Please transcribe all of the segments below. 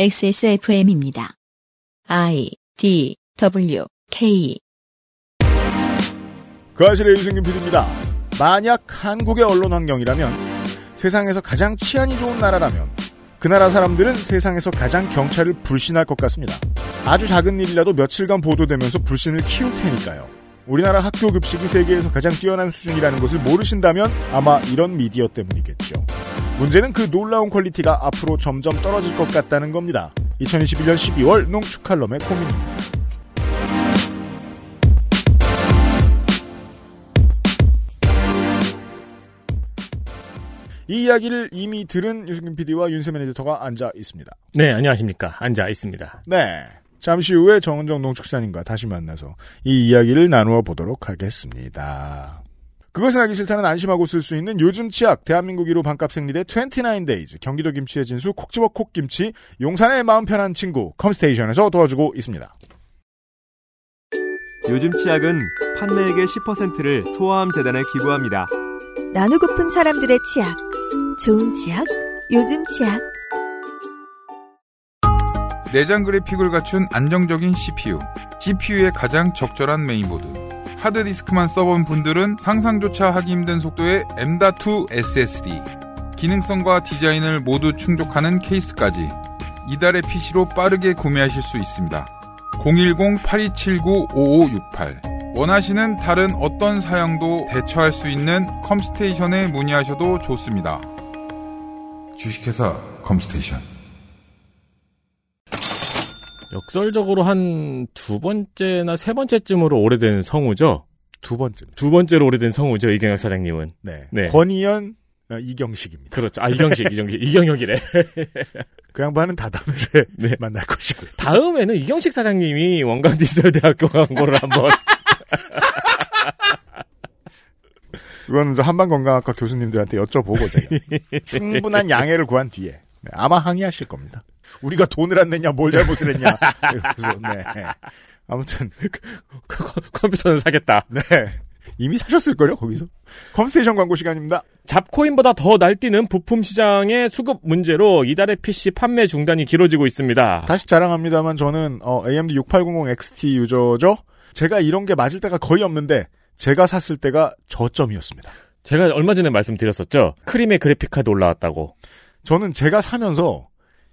XSFM입니다. I D W K 그 아실의 유승균 PD입니다. 만약 한국의 언론 환경이라면 세상에서 가장 치안이 좋은 나라라면 그 나라 사람들은 세상에서 가장 경찰을 불신할 것 같습니다. 아주 작은 일이라도 며칠간 보도되면서 불신을 키울 테니까요. 우리나라 학교 급식이 세계에서 가장 뛰어난 수준이라는 것을 모르신다면 아마 이런 미디어 때문이겠죠. 문제는 그 놀라운 quality가 앞으로 점점 떨어질 것 같다는 겁니다. 2021년 12월 농축 칼럼의 고민입니다. 이 이야기를 이미 들은 유승균 PD와 윤세민 에디터가 앉아 있습니다. 네, 안녕하십니까. 앉아 있습니다. 네. 잠시 후에 정은정 농축사님과 다시 만나서 이 이야기를 나누어 보도록 하겠습니다. 그것은 하기 싫다는 안심하고 쓸 수 있는 요즘 치약 대한민국 1호 반값 생리대 29데이즈 경기도 김치의 진수 콕 집어 콕김치 용산의 마음 편한 친구 컴스테이션에서 도와주고 있습니다. 요즘 치약은 판매액의 10%를 소아암 재단에 기부합니다. 나누고픈 사람들의 치약. 좋은 치약, 요즘 치약. 내장 그래픽을 갖춘 안정적인 CPU, GPU의 가장 적절한 메인보드. 하드디스크만 써본 분들은 상상조차 하기 힘든 속도의 M.2 SSD. 기능성과 디자인을 모두 충족하는 케이스까지 이달의 PC로 빠르게 구매하실 수 있습니다. 010-8279-5568 원하시는 다른 어떤 사양도 대처할 수 있는 컴스테이션에 문의하셔도 좋습니다. 주식회사 컴스테이션 역설적으로 한 두 번째나 세 번째쯤으로 오래된 성우죠? 두 번째. 두 번째로 오래된 성우죠, 이경혁 사장님은. 네. 네. 권희연 어, 이경식입니다. 그렇죠. 아, 이경식, 이경식, 이경혁이래. 그 양반은 다 다음 주에 네. 만날 것이고요. 다음에는 이경식 사장님이 원광 디지털대학교 광고를 한번. 그거는 저 한방건강학과 교수님들한테 여쭤보고 제가 충분한 양해를 구한 뒤에 네, 아마 항의하실 겁니다. 우리가 돈을 안 냈냐, 뭘 잘못을 했냐. 그래서 네. 아무튼 컴퓨터는 사겠다. 네 이미 사셨을걸요 거기서 컴스테이션 광고 시간입니다. 잡코인보다 더 날뛰는 부품 시장의 수급 문제로 이달의 PC 판매 중단이 길어지고 있습니다. 다시 자랑합니다만 저는 어, AMD 6800 XT 유저죠. 제가 이런 게 맞을 때가 거의 없는데 제가 샀을 때가 저점이었습니다. 제가 얼마 전에 말씀드렸었죠. 크림의 그래픽카드 올라왔다고. 저는 제가 사면서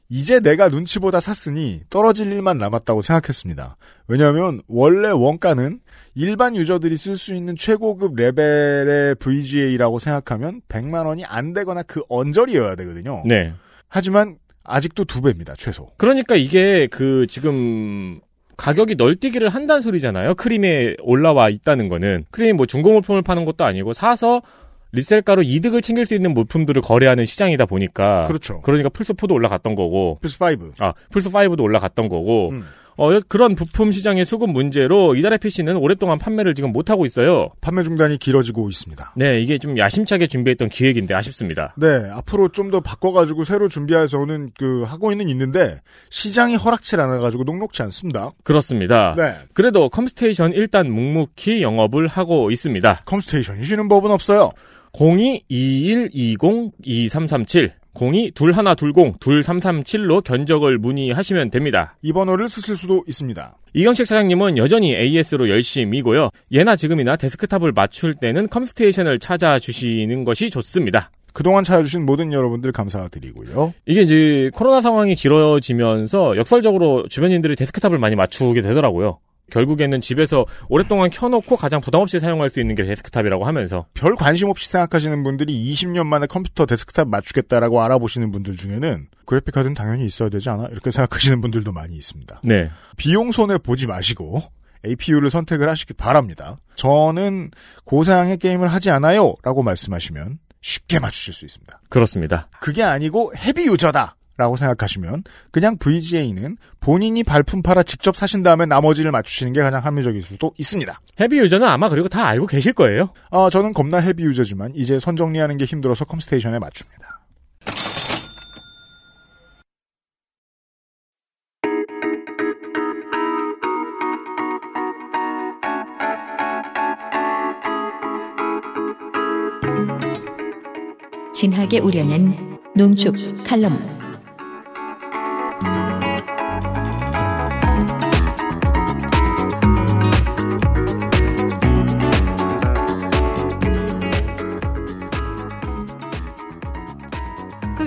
이제 내가 눈치보다 샀으니 떨어질 일만 남았다고 생각했습니다. 왜냐하면 원래 원가는 일반 유저들이 쓸 수 있는 최고급 레벨의 VGA라고 생각하면 100만 원이 안 되거나 그 언저리여야 되거든요. 네. 하지만 아직도 두 배입니다, 최소. 그러니까 이게 그 지금 가격이 널뛰기를 한다는 소리잖아요. 크림에 올라와 있다는 거는. 크림이 뭐 중고 물품을 파는 것도 아니고 사서 리셀가로 이득을 챙길 수 있는 물품들을 거래하는 시장이다 보니까. 그렇죠. 그러니까 플스4도 올라갔던 거고. 플스5. 아, 플스5도 올라갔던 거고. 음. 어, 그런 부품 시장의 수급 문제로 이달의 PC는 오랫동안 판매를 지금 못하고 있어요. 판매 중단이 길어지고 있습니다. 네, 이게 좀 야심차게 준비했던 기획인데 아쉽습니다. 네, 앞으로 좀 더 바꿔가지고 새로 준비해서는 그 하고 있는 있는데 시장이 허락치 않아가지고 녹록치 않습니다. 그렇습니다. 네, 그래도 컴스테이션 일단 묵묵히 영업을 하고 있습니다. 컴스테이션이 쉬는 법은 없어요. 02-2120-2337 02-2120-2337로 견적을 문의하시면 됩니다. 이 번호를 쓰실 수도 있습니다. 이경식 사장님은 여전히 AS로 열심이고요. 예나 지금이나 데스크탑을 맞출 때는 컴스테이션을 찾아주시는 것이 좋습니다. 그동안 찾아주신 모든 여러분들 감사드리고요. 이게 이제 코로나 상황이 길어지면서 역설적으로 주변인들이 데스크탑을 많이 맞추게 되더라고요. 결국에는 집에서 오랫동안 켜놓고 가장 부담없이 사용할 수 있는 게 데스크탑이라고 하면서 별 관심 없이 생각하시는 분들이 20년 만에 컴퓨터 데스크탑 맞추겠다라고 알아보시는 분들 중에는 그래픽카드는 당연히 있어야 되지 않아? 이렇게 생각하시는 분들도 많이 있습니다. 네 비용 손해 보지 마시고 APU를 선택을 하시기 바랍니다. 저는 고사양의 게임을 하지 않아요 라고 말씀하시면 쉽게 맞추실 수 있습니다. 그렇습니다. 그게 아니고 heavy user다 라고 생각하시면 그냥 VGA는 본인이 발품 팔아 직접 사신 다음에 나머지를 맞추시는 게 가장 합리적일 수도 있습니다. 헤비 유저는 아마 그리고 다 알고 계실 거예요. 아, 저는 겁나 헤비 유저지만 이제 선 정리하는 게 힘들어서 컴스테이션에 맞춥니다. 진하게 우려낸 농축 칼럼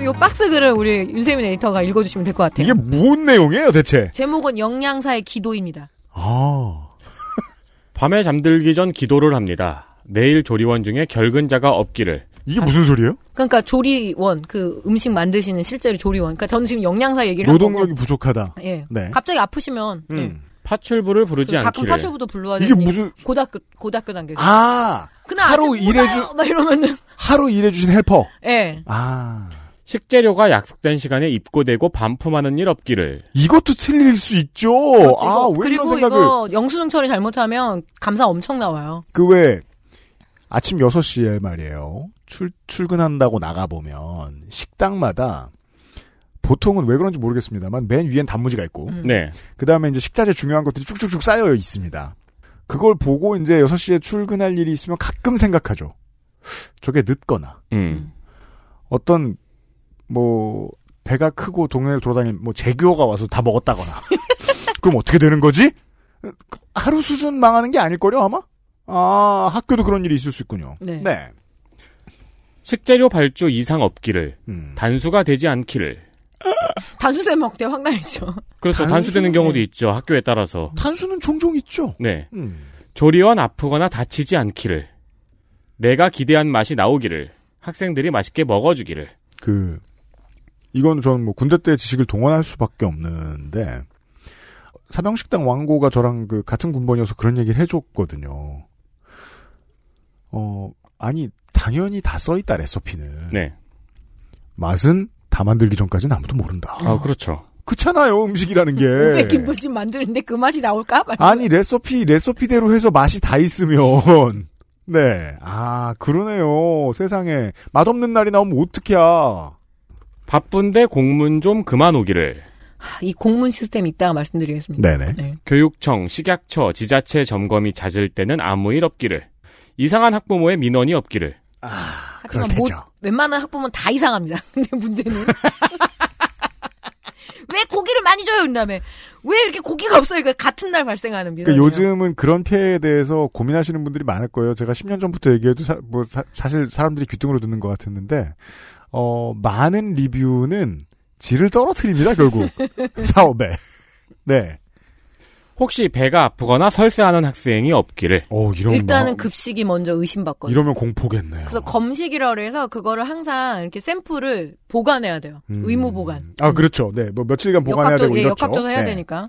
요 박스 글을 우리 윤세민 에디터가 읽어주시면 될 것 같아요. 이게 뭔 내용이에요, 대체? 제목은 영양사의 기도입니다. 아. 밤에 잠들기 전 기도를 합니다. 내일 조리원 중에 결근자가 없기를. 이게 무슨 소리예요? 그러니까 조리원 그 음식 만드시는 실제로 조리원. 그러니까 저는 지금 영양사 얘기를 한 노동력이. 부족하다. 예. 네. 갑자기 아프시면 예. 음. 파출부를 부르지 그 가끔 않기를. 파출부도 불러야 이게 되니 무슨 고등학교 고등학교 단계에서 아 그날 하루 일해주- 오나요? 막 이러면은 하루 일해 주신 헬퍼. 예. 아 식재료가 약속된 시간에 입고되고 반품하는 일 없기를. 이것도 틀릴 수 있죠. 그렇죠. 아 이거- 왜 그리고 이런 생각을? 이거 영수증 처리 잘못하면 감사 엄청 나와요. 그 왜 아침 6시에 말이에요. 출, 출근한다고 나가보면 식당마다 보통은 왜 그런지 모르겠습니다만 맨 위엔 단무지가 있고 음. 네. 그 다음에 이제 식자재 중요한 것들이 쭉쭉쭉 쌓여 있습니다. 그걸 보고 이제 6시에 출근할 일이 있으면 가끔 생각하죠. 저게 늦거나 음. 어떤 뭐 배가 크고 동네를 돌아다니는 뭐 제규어가 와서 다 먹었다거나 그럼 어떻게 되는 거지? 하루 수준 망하는 게 아닐걸요 아마? 아 학교도 그런 일이 있을 수 있군요. 네. 네. 식재료 발주 이상 없기를. 음. 단수가 되지 않기를. 단수세 먹대 황당했죠. 그렇죠. 단수? 단수되는 경우도 네. 있죠. 학교에 따라서. 탄수는 종종 있죠. 네. 음. 조리원 아프거나 다치지 않기를. 내가 기대한 맛이 나오기를. 학생들이 맛있게 먹어주기를. 그 이건 저는 뭐 군대 때 지식을 동원할 수밖에 없는데 사병식당 왕고가 저랑 그 같은 군번이어서 그런 얘기를 해줬거든요. 어 아니 당연히 다 써있다 레시피는 네. 맛은 다 만들기 전까지는 아무도 모른다. 아, 그렇죠. 그렇잖아요 음식이라는 게. 500인분씩 만드는데 그 맛이 나올까? 막 아니 레시피 레시피대로 해서 맛이 다 있으면 네. 아 그러네요. 세상에 맛없는 날이 나오면 어떡해야. 바쁜데 공문 좀 그만 오기를. 하, 이 공문 시스템 이따가 말씀드리겠습니다. 네네. 네. 교육청, 식약처, 지자체 점검이 잦을 때는 아무 일 없기를. 이상한 학부모의 민원이 없기를. 아 하지만 뭐. 웬만한 학부모는 다 이상합니다. 근데 문제는 왜 고기를 많이 줘요? 그 다음에 왜 이렇게 고기가 없어요? 그 같은 날 발생하는 민원이 그러니까 요즘은 그런 피해에 대해서 고민하시는 분들이 많을 거예요. 제가 10년 전부터 얘기해도 사, 뭐 사, 실 사람들이 귀등으로 듣는 것 같았는데 어 많은 리뷰는 질을 떨어뜨립니다. 결국 사업에. 네. 혹시 배가 아프거나 설사하는 학생이 없기를. 어 이런 일단은 마- 급식이 먼저 의심받거든요. 이러면 공포겠네요. 그래서 검식이라 해서 그거를 항상 이렇게 샘플을 보관해야 돼요. 음. 의무 보관. 아 그렇죠. 네. 뭐 며칠간 보관해야 역학조, 되고 예, 이렇죠. 역학조사 해야 네. 되니까.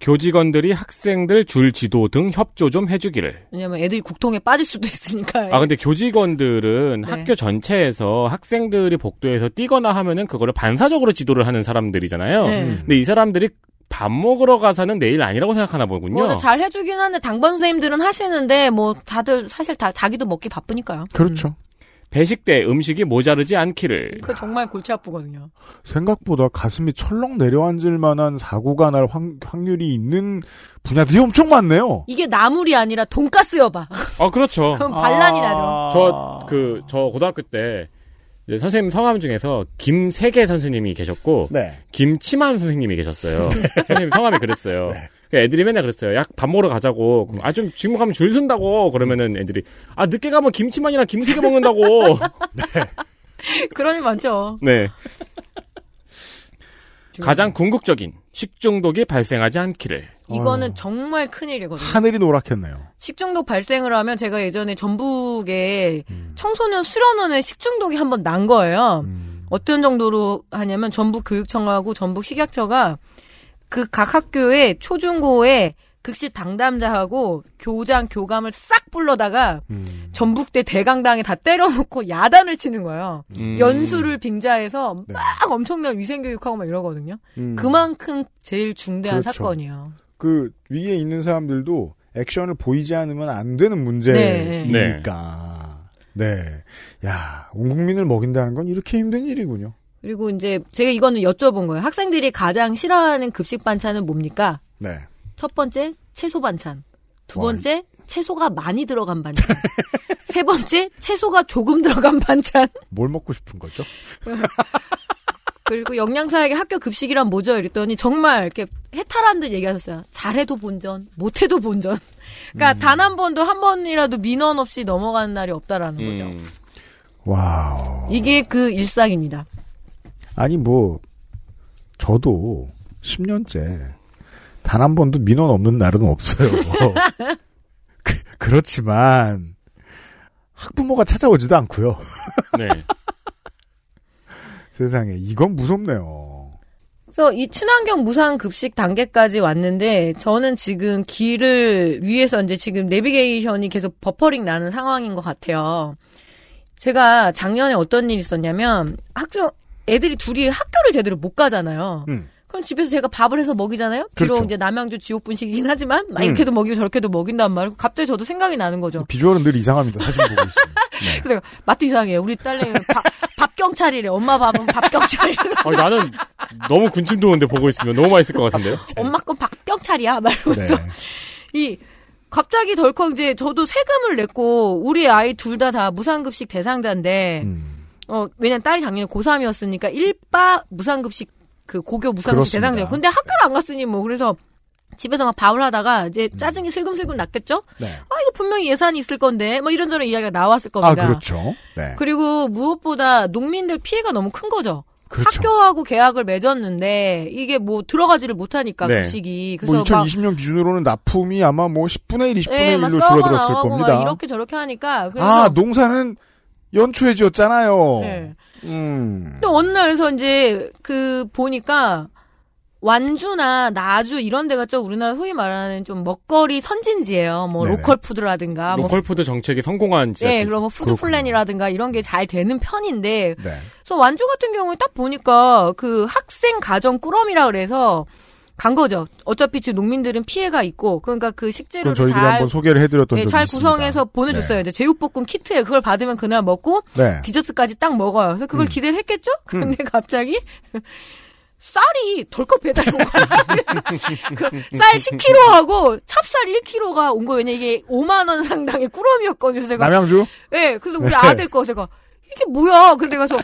교직원들이 학생들 줄 지도 등 협조 좀 해주기를. 왜냐면 애들이 국통에 빠질 수도 있으니까. 아 근데 교직원들은 네. 학교 전체에서 학생들이 복도에서 뛰거나 하면은 그거를 반사적으로 지도를 하는 사람들이잖아요. 네. 근데 이 사람들이 밥 먹으러 가서는 내일 아니라고 생각하나 보군요. 뭐, 잘 해주긴 하는데, 당번 선생님들은 하시는데, 뭐, 다들 사실 다 자기도 먹기 바쁘니까요. 그렇죠. 배식 때 음식이 모자르지 않기를. 그거 정말 골치 아프거든요. 생각보다 가슴이 철렁 내려앉을 만한 사고가 날 확, 확률이 있는 분야들이 엄청 많네요. 이게 나물이 아니라 돈가스 여봐. 아 그렇죠. 그럼 반란이 나죠. 아. 저그 저 고등학교 때 이제 선생님 성함 중에서 김세계 선생님이 계셨고 네. 김치만 선생님이 계셨어요. 선생님 성함이 그랬어요. 그러니까 애들이 맨날 그랬어요. 야밥 먹으러 가자고. 아 좀 지금 가면 줄 선다고. 그러면은 애들이 아 늦게 가면 김치만이랑 김세계 먹는다고. 그런 일 많죠. 네. 가장 궁극적인 식중독이 발생하지 않기를. 이거는 어. 정말 큰일이거든요. 하늘이 노랗겠네요. 식중독 발생을 하면 제가 예전에 전북에 음. 청소년 수련원에 식중독이 한 번 난 거예요. 음. 어떤 정도로 하냐면 전북 교육청하고 전북 식약처가 그 각 학교에 초중고에 급식 당담자하고 교장 교감을 싹 불러다가 음. 전북대 대강당에 다 때려놓고 야단을 치는 거예요. 음. 연수를 빙자해서 네. 막 엄청난 위생교육하고 막 이러거든요. 음. 그만큼 제일 중대한 그렇죠. 사건이에요. 그 위에 있는 사람들도 액션을 보이지 않으면 안 되는 네. 문제이니까. 네. 야, 온 국민을 먹인다는 건 이렇게 힘든 일이군요. 그리고 이제 제가 이거는 여쭤본 거예요. 학생들이 가장 싫어하는 급식 반찬은 뭡니까? 네. 첫 번째 채소 반찬. 두 와. 번째 채소가 많이 들어간 반찬. 세 번째 채소가 조금 들어간 반찬. 뭘 먹고 싶은 거죠? 그리고 영양사에게 학교 급식이란 뭐죠? 이랬더니 정말 이렇게 해탈한 듯 얘기하셨어요. 잘해도 본전, 못해도 본전. 그러니까 음. 단한 번도 한 번이라도 민원 없이 넘어가는 날이 없다라는 거죠. 음. 와우. 이게 그 일상입니다. 아니 뭐 저도 10년째 단 한 번도 민원 없는 날은 없어요. 그, 그렇지만 학부모가 찾아오지도 않고요. 네. 세상에 이건 무섭네요. 그래서 이 친환경 무상 급식 단계까지 왔는데 저는 지금 길 위에서 이제 지금 내비게이션이 계속 버퍼링 나는 상황인 것 같아요. 제가 작년에 어떤 일이 있었냐면 학교 애들이 둘이 학교를 제대로 못 가잖아요. 음. 그럼 집에서 제가 밥을 해서 먹이잖아요. 비록 그렇죠. 이제 남양주 지옥 분식이긴 하지만 막 음. 이렇게도 먹이고 저렇게도 먹인단 말이고 갑자기 저도 생각이 나는 거죠. 비주얼은 늘 이상합니다. 사진 보고 있으면. 네. 그래서 맛도 이상해요. 우리 딸내미 밥, 밥 경찰이래. 엄마 밥은 밥 경찰이래. 아, 나는 너무 군침 도는데 보고 있으면 너무 맛있을 것 같은데요? 엄마 건 밥 경찰이야. 말면서 네. 이 갑자기 덜컥 이제 저도 세금을 냈고 우리 아이 둘 다다 무상급식 대상자인데 음. 어 왜냐면 딸이 작년에 고3이었으니까 1바 무상급식 그 고교 무상급식. 대상자예요. 근데 학교를 안 갔으니 뭐 그래서 집에서 막 밥을 하다가 이제 짜증이 슬금슬금 났겠죠? 네. 아 이거 분명히 예산이 있을 건데 뭐 이런저런 이야기가 나왔을 아 겁니다. 그렇죠. 네. 그리고 무엇보다 농민들 피해가 너무 큰 거죠. 그렇죠. 학교하고 계약을 맺었는데 이게 뭐 들어가지를 못하니까 네. 급식이 그래서 뭐막 2020년 기준으로는 납품이 아마 뭐 10분의 1, 20분의 예, 막 1로 썩어 줄어들었을 겁니다. 막 이렇게 저렇게 하니까 그래서 아 농사는 연초에 지었잖아요. 예. 음. 또 어느 날에서 이제 그 보니까 완주나 나주 이런 데가 좀 우리나라 소위 말하는 좀 먹거리 선진지예요. 뭐 네네. local food라든가 뭐 local food 정책이 성공한 지자체. 네, 그리고 뭐 food. plan이라든가 이런 게 잘 되는 편인데 네. 그래서 완주 같은 경우에 딱 보니까 그 학생 가정 꾸러미라 그래서 간 거죠. 어차피 지금 농민들은 피해가 있고 그러니까 그 식재료를 저희들이 잘 한번 소개를 해드렸던 네, 잘 있습니다. 구성해서 보내줬어요. 이제 제육볶음 키트에 그걸 받으면 그날 먹고 네. 디저트까지 딱 먹어요. 그래서 그걸 음. 기대를 했겠죠? 근데 갑자기 쌀이 덜컥 배달이 온 거야. 그쌀 10kg하고 찹쌀 1kg가 온 거예요. 왜냐 이게 5만 원 상당의 꾸러미였거든요. 그래서 제가 남양주? 네, 그래서 우리 네. 아들 거 제가 이게 뭐야? 근데 가서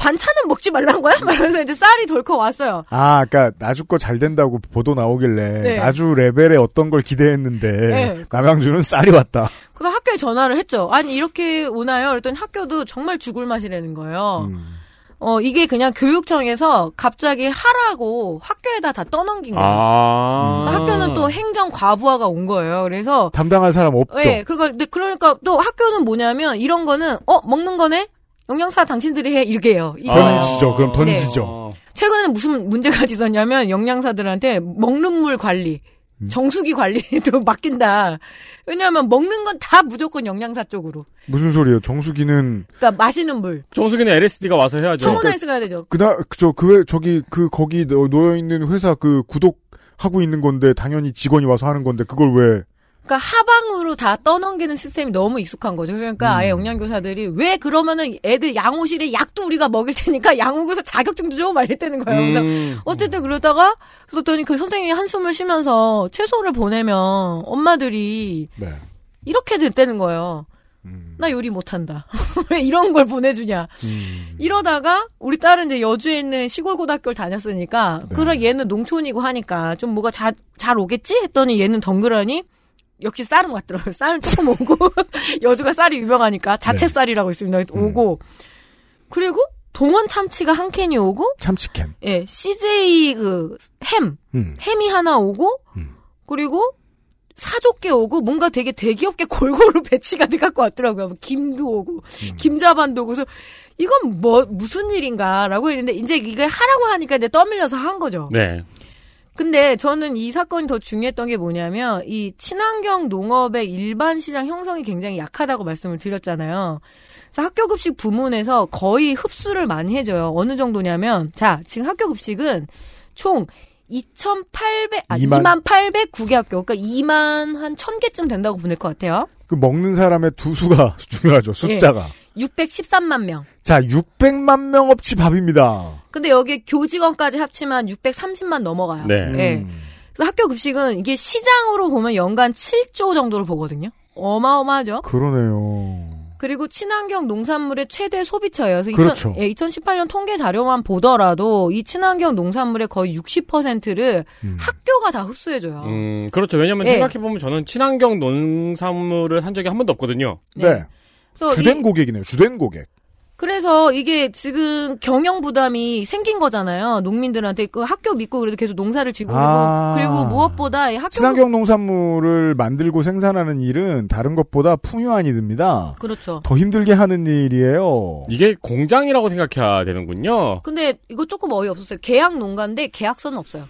반찬은 먹지 말란 거야? 말면서 이제 쌀이 덜컥 왔어요. 아, 그니까, 나주 거 잘 된다고 보도 나오길래, 네. 나주 레벨의 어떤 걸 기대했는데, 네. 남양주는 쌀이 왔다. 그래서 학교에 전화를 했죠. 아니 이렇게 오나요? 그랬더니 학교도 정말 죽을 맛이라는 거예요. 음. 어 이게 그냥 교육청에서 갑자기 하라고 학교에다 다 떠넘긴 거예요. 아. 그 학교는 또 행정 과부하가 온 거예요. 그래서 담당할 사람 없죠. 네, 그걸 근데 그러니까 또 학교는 뭐냐면 이런 거는 어 먹는 거네. 영양사 당신들이 해 이렇게 해요. 이거 아. 던지죠. 그럼 네. 던지죠. 최근에는 무슨 문제가 있었냐면 영양사들한테 먹는 물 관리, 음. 정수기 관리도 맡긴다. 왜냐하면 먹는 건 다 무조건 영양사 쪽으로. 무슨 소리예요? 정수기는, 그러니까 마시는 물. 정수기는 LSD가 와서 해야죠. 청문회에서 가야 되죠. 그나, 저, 그, 회- 저기, 그, 거기 놓- 놓여 있는 회사 그 구독 하고 있는 건데, 당연히 직원이 와서 하는 건데, 그걸 왜, 그러니까 하방으로 다 떠넘기는 시스템이 너무 익숙한 거죠. 그러니까 아예 음. 영양교사들이 왜 그러면은 애들 양호실에 약도 우리가 먹일 테니까 양호교사 자격증도 줘? 막 이랬다는 거예요. 그래서 음. 어쨌든 그러다가 그랬더니 그 선생님이 한숨을 쉬면서 채소를 보내면 엄마들이 네. 이렇게 됐다는 거예요. 음. 나 요리 못한다. 왜 이런 걸 보내주냐. 음. 이러다가 우리 딸은 이제 여주에 있는 시골 고등학교를 다녔으니까 네. 그래 얘는 농촌이고 하니까 좀 뭐가 자, 잘 오겠지 했더니 얘는 덩그러니 역시 쌀은 왔더라고요. 쌀은 조금 오고 여주가 쌀이 유명하니까 자체 네. 쌀이라고 있습니다. 오고 그리고 동원 참치가 한 캔이 오고 참치캔. 예 CJ 그햄 음. 햄이 하나 오고 음. 그리고 사족게 오고 뭔가 되게 대기업계 골고루 배치가 돼 갖고 왔더라고요. 뭐 김도 오고 음. 김자반도 오고 그래서 이건 뭐 무슨 일인가라고 했는데 이제 이거 하라고 하니까 이제 떠밀려서 한 거죠. 네. 근데 저는 이 사건이 더 중요했던 게 뭐냐면 이 친환경 농업의 일반 시장 형성이 굉장히 약하다고 말씀을 드렸잖아요. 그래서 학교 급식 부문에서 거의 흡수를 많이 해줘요. 어느 정도냐면 자 지금 학교 급식은 총 2,800, 아, 2만? 2,809개 학교. 그러니까 2만 한 1,000개쯤 된다고 보낼 것 같아요. 그 먹는 사람의 두 수가 중요하죠. 숫자가. 613만 명. 자, 600만 명 업치 밥입니다. 근데 여기 교직원까지 합치면 630만 넘어가요. 네. 예. 음. 그래서 학교 급식은 이게 시장으로 보면 연간 7조 정도를 보거든요. 어마어마하죠. 그러네요. 그리고 친환경 농산물의 최대 소비처예요. 그래서 그렇죠. 2000, 예, 2018년 통계 자료만 보더라도 이 친환경 농산물의 거의 60%를 음. 학교가 다 흡수해줘요. 음, 그렇죠. 왜냐면 네. 생각해보면 저는 친환경 농산물을 산 적이 한 번도 없거든요. 네. 그래서 주된 이- 고객이네요. 주된 고객. 그래서 이게 지금 경영 부담이 생긴 거잖아요. 농민들한테 그 학교 믿고 그래도 계속 농사를 지고 아. 그리고, 그리고 무엇보다 이 학교 친환경 농산물을 만들고 생산하는 일은 다른 것보다 풍요한이 듭니다. 그렇죠. 더 힘들게 하는 일이에요. 이게 공장이라고 생각해야 되는군요. 근데 이거 조금 어이없었어요. 계약 농가인데 계약서는 없어요.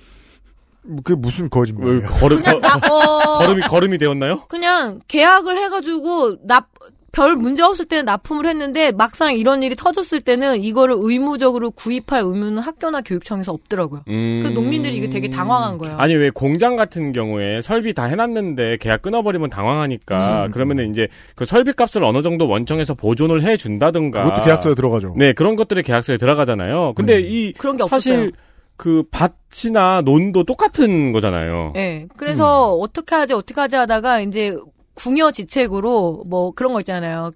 그게 무슨 왜 거짓말이에요? 걸음 그냥 나, 어, 걸음이 걸음이 되었나요? 그냥 계약을 해가지고 납, 별 문제 없을 때는 납품을 했는데 막상 이런 일이 터졌을 때는 이거를 의무적으로 구입할 의무는 학교나 교육청에서 없더라고요. 음... 그 농민들이 이게 되게 당황한 거예요. 아니 왜 공장 같은 경우에 설비 다 해놨는데 계약 끊어버리면 당황하니까 음. 그러면은 이제 그 설비 값을 어느 정도 원청에서 보전을 해준다든가 그것도 계약서에 들어가죠. 네 그런 것들이 계약서에 들어가잖아요. 근데 음. 이 그런 게 없었어요. 사실 그 밭이나 논도 똑같은 거잖아요. 예. 그래서 음. 어떻게 하지 어떻게 하지 하다가 이제 궁여지책으로 뭐 그런 거 있잖아요.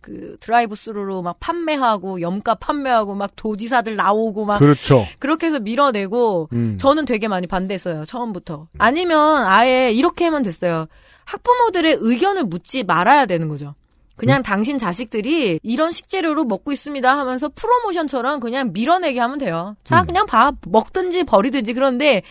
그 드라이브 스루로 막 판매하고 염가 판매하고 막 도지사들 나오고 막 그렇죠. 그렇게 해서 밀어내고 음. 저는 되게 많이 반대했어요. 처음부터. 아니면 아예 이렇게 하면 됐어요. 학부모들의 의견을 묻지 말아야 되는 거죠. 그냥 당신 자식들이 이런 식재료로 먹고 있습니다 하면서 프로모션처럼 그냥 밀어내게 하면 돼요. 자, 음. 그냥 봐. 먹든지 버리든지. 그런데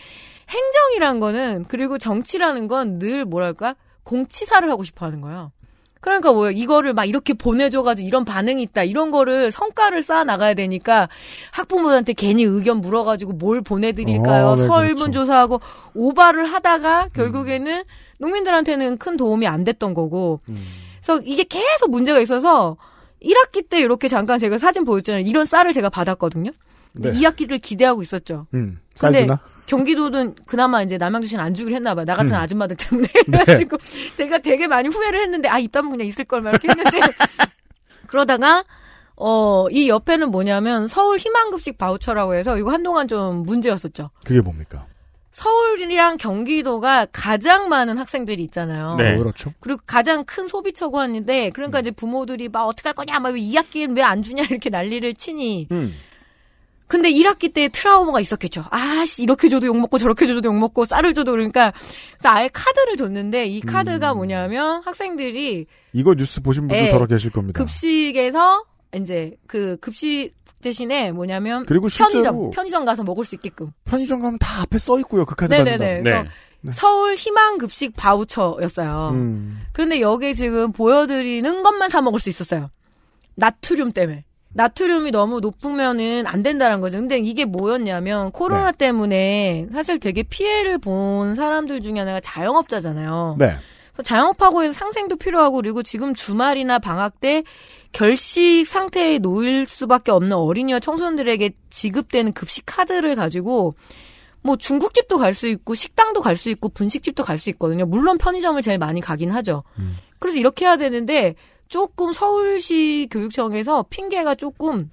행정이란 거는 그리고 정치라는 건 늘 뭐랄까? 공치사를 하고 싶어 하는 거예요. 그러니까 뭐요? 이거를 막 이렇게 보내줘가지고 이런 반응이 있다. 이런 거를 성과를 쌓아 나가야 되니까 학부모들한테 괜히 의견 물어가지고 뭘 보내드릴까요? 어, 네, 설문조사하고 오바를 하다가 결국에는 농민들한테는 큰 도움이 안 됐던 거고. 음. 그래서 이게 계속 문제가 있어서 1학기 때 이렇게 잠깐 제가 사진 보였잖아요. 이런 쌀을 제가 받았거든요. 네. 2학기를 기대하고 있었죠. 음. 근데 쌀주나? 경기도는 그나마 이제 남양주시는 안 주기로 했나 봐요. 나 같은 음. 아줌마들 때문에. 네. 그래가지고 제가 되게 많이 후회를 했는데 아 입담은 그냥 있을 걸막 이렇게 했는데 그러다가 어 이 옆에는 뭐냐면 서울 희망급식 바우처라고 해서 이거 한동안 좀 문제였었죠. 그게 뭡니까? 서울이랑 경기도가 가장 많은 학생들이 있잖아요. 네. 어, 그렇죠. 그리고 가장 큰 소비 처고 하는데 그러니까 이제 부모들이 막 어떻게 할 거냐 막 2학기엔 왜 안 주냐 이렇게 난리를 치니 음. 근데 1학기 때 트라우마가 있었겠죠. 아씨 이렇게 줘도 욕 먹고 저렇게 줘도 욕 먹고 쌀을 줘도 그러니까 아예 카드를 줬는데 이 카드가 음. 뭐냐면 학생들이 이거 뉴스 보신 분들 예. 더러 계실 겁니다. 급식에서 이제 그 급식 대신에 뭐냐면 그리고 실제로 편의점 편의점 가서 먹을 수 있게끔. 편의점 가면 다 앞에 써 있고요. 그 카드 네네네. 그래서 네. 서울 희망 급식 바우처였어요. 음. 그런데 여기 지금 보여드리는 것만 사 먹을 수 있었어요. 나트륨 때문에. 나트륨이 너무 높으면은 안 된다는 거죠. 근데 이게 뭐였냐면 코로나 네. 때문에 사실 되게 피해를 본 사람들 중에 하나가 자영업자잖아요. 네. 그래서 자영업하고 해서 상생도 필요하고 그리고 지금 주말이나 방학 때 결식 상태에 놓일 수밖에 없는 어린이와 청소년들에게 지급되는 급식 카드를 가지고 뭐 중국집도 갈 수 있고 식당도 갈 수 있고 분식집도 갈 수 있거든요. 물론 편의점을 제일 많이 가긴 하죠. 음. 그래서 이렇게 해야 되는데 조금 서울시 교육청에서 핑계가 조금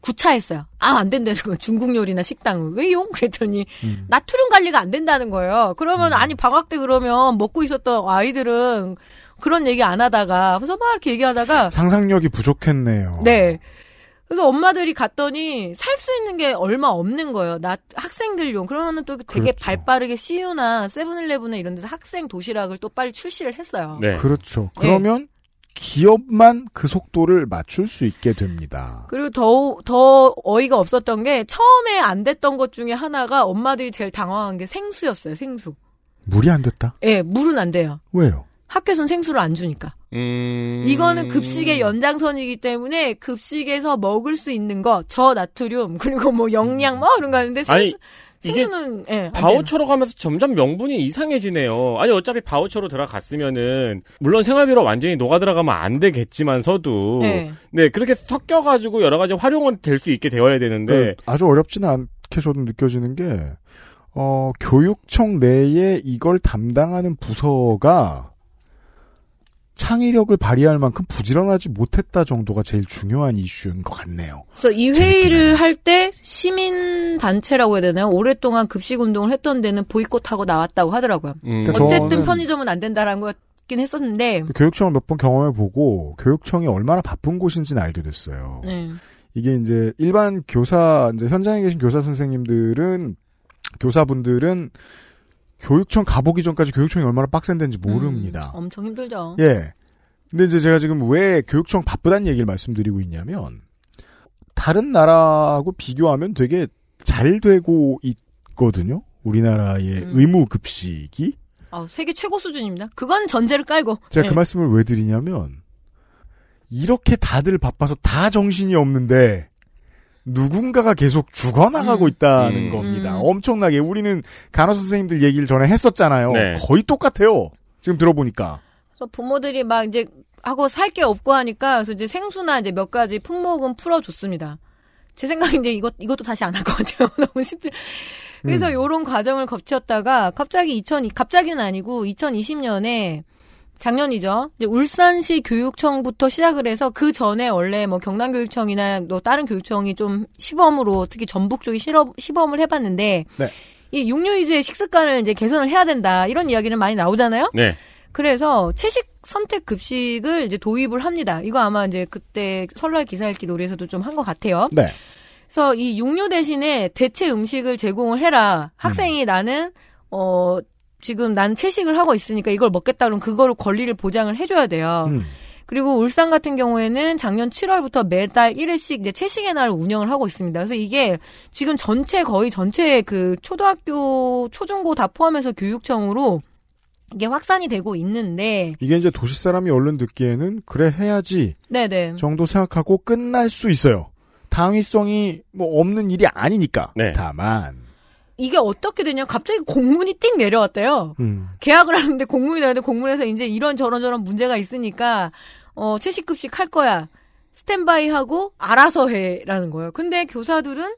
구차했어요. 아, 안 된다는 거예요. 중국 요리나 식당은. 왜요? 그랬더니, 음. 나트륨 관리가 안 된다는 거예요. 그러면, 아니, 방학 때 그러면 먹고 있었던 아이들은 그런 얘기 안 하다가, 그래서 막 이렇게 얘기하다가, 상상력이 부족했네요. 네. 그래서 엄마들이 갔더니 살 수 있는 게 얼마 없는 거예요. 나 학생들용. 그러면은 또 되게 그렇죠. 발 빠르게 CU나 세븐일레븐에 이런 데서 학생 도시락을 또 빨리 출시를 했어요. 네. 그렇죠. 그러면 기업만 그 속도를 맞출 수 있게 됩니다. 그리고 더, 더 어이가 없었던 게 처음에 안 됐던 것 중에 하나가 엄마들이 제일 당황한 게 생수였어요, 생수. 물이 안 됐다? 예, 물은 안 돼요. 왜요? 학교에서는 생수를 안 주니까. 음... 이거는 급식의 연장선이기 때문에 급식에서 먹을 수 있는 거, 저 나트륨, 그리고 뭐 영양 뭐 이런 거 하는데 생수, 아니, 생수는, 예. 바우처로 가면서 점점 명분이 이상해지네요. 아니 어차피 바우처로 들어갔으면은 물론 생활비로 완전히 녹아 들어가면 안 되겠지만서도 네. 네 그렇게 섞여 가지고 여러 가지 활용은 될 수 있게 되어야 되는데 그 아주 어렵지는 않게 저도 느껴지는 게, 어, 교육청 내에 이걸 담당하는 부서가 창의력을 발휘할 만큼 부지런하지 못했다 정도가 제일 중요한 이슈인 것 같네요. 그래서 이제 회의를. 할 때 시민 단체라고 해야 되나요? 오랫동안 급식 운동을 했던 데는 보이콧하고 나왔다고 하더라고요. 음, 그러니까 어쨌든 편의점은 안 된다라는 거긴 했었는데. 그 교육청을 몇 번 경험해 보고, 교육청이 얼마나 바쁜 곳인지는 알게 됐어요. 네. 이게 이제 일반 교사, 이제 현장에 계신 교사 선생님들은, 교사분들은 교육청 가보기 전까지 교육청이 얼마나 빡센 데인지 모릅니다. 음, 엄청 힘들죠. 예. 근데 이제 제가 지금 왜 교육청 바쁘다는 얘기를 말씀드리고 있냐면, 다른 나라하고 비교하면 되게 잘 되고 있거든요. 우리나라의 음. 의무 급식이 아, 세계 최고 수준입니다. 그건 전제를 깔고. 제가 네. 그 말씀을 왜 드리냐면 이렇게 다들 바빠서 다 정신이 없는데 누군가가 계속 죽어나가고 음. 있다는 음. 겁니다. 음. 엄청나게 우리는 간호사 선생님들 얘기를 전에 했었잖아요. 네. 거의 똑같아요. 지금 들어보니까. 그래서 부모들이 막 이제 하고 살 게 없고 하니까 그래서 이제 생수나 이제 몇 가지 품목은 풀어줬습니다. 제 생각에 이제 이것 이것도 다시 안 할 것 같아요. 너무 힘들. 그래서 음. 요런 과정을 거쳤다가 갑자기 2000 갑자기는 아니고 2020년에 작년이죠. 이제 울산시 교육청부터 시작을 해서 그 전에 원래 뭐 경남교육청이나 또 다른 교육청이 좀 시범으로 특히 전북 쪽이 실험, 시범을 해봤는데 네. 이 육류 위주의 식습관을 이제 개선을 해야 된다 이런 이야기는 많이 나오잖아요. 네. 그래서 채식 선택 급식을 이제 도입을 합니다. 이거 아마 이제 그때 설날 기사 읽기 놀이에서도 좀 한 것 같아요. 네. 그래서 이 육류 대신에 대체 음식을 제공을 해라. 학생이 나는 어 지금 난 채식을 하고 있으니까 이걸 먹겠다 그러면 그거를 권리를 보장을 해줘야 돼요. 음. 그리고 울산 같은 경우에는 작년 7월부터 매달 1회씩 이제 채식의 날을 운영을 하고 있습니다. 그래서 이게 지금 전체 거의 전체 그 초등학교, 초중고 다 포함해서 교육청으로 이게 확산이 되고 있는데, 이게 이제 도시 사람이 얼른 듣기에는 그래 해야지 네네. 정도 생각하고 끝날 수 있어요. 당위성이 뭐 없는 일이 아니니까. 네. 다만 이게 어떻게 되냐? 갑자기 공문이 띵 내려왔대요. 음. 계약을 하는데 공문이 내려는데 공문에서 이제 이런 저런 저런 문제가 있으니까 어 채식급식 할 거야. 스탠바이 하고 알아서 해라는 거예요. 근데 교사들은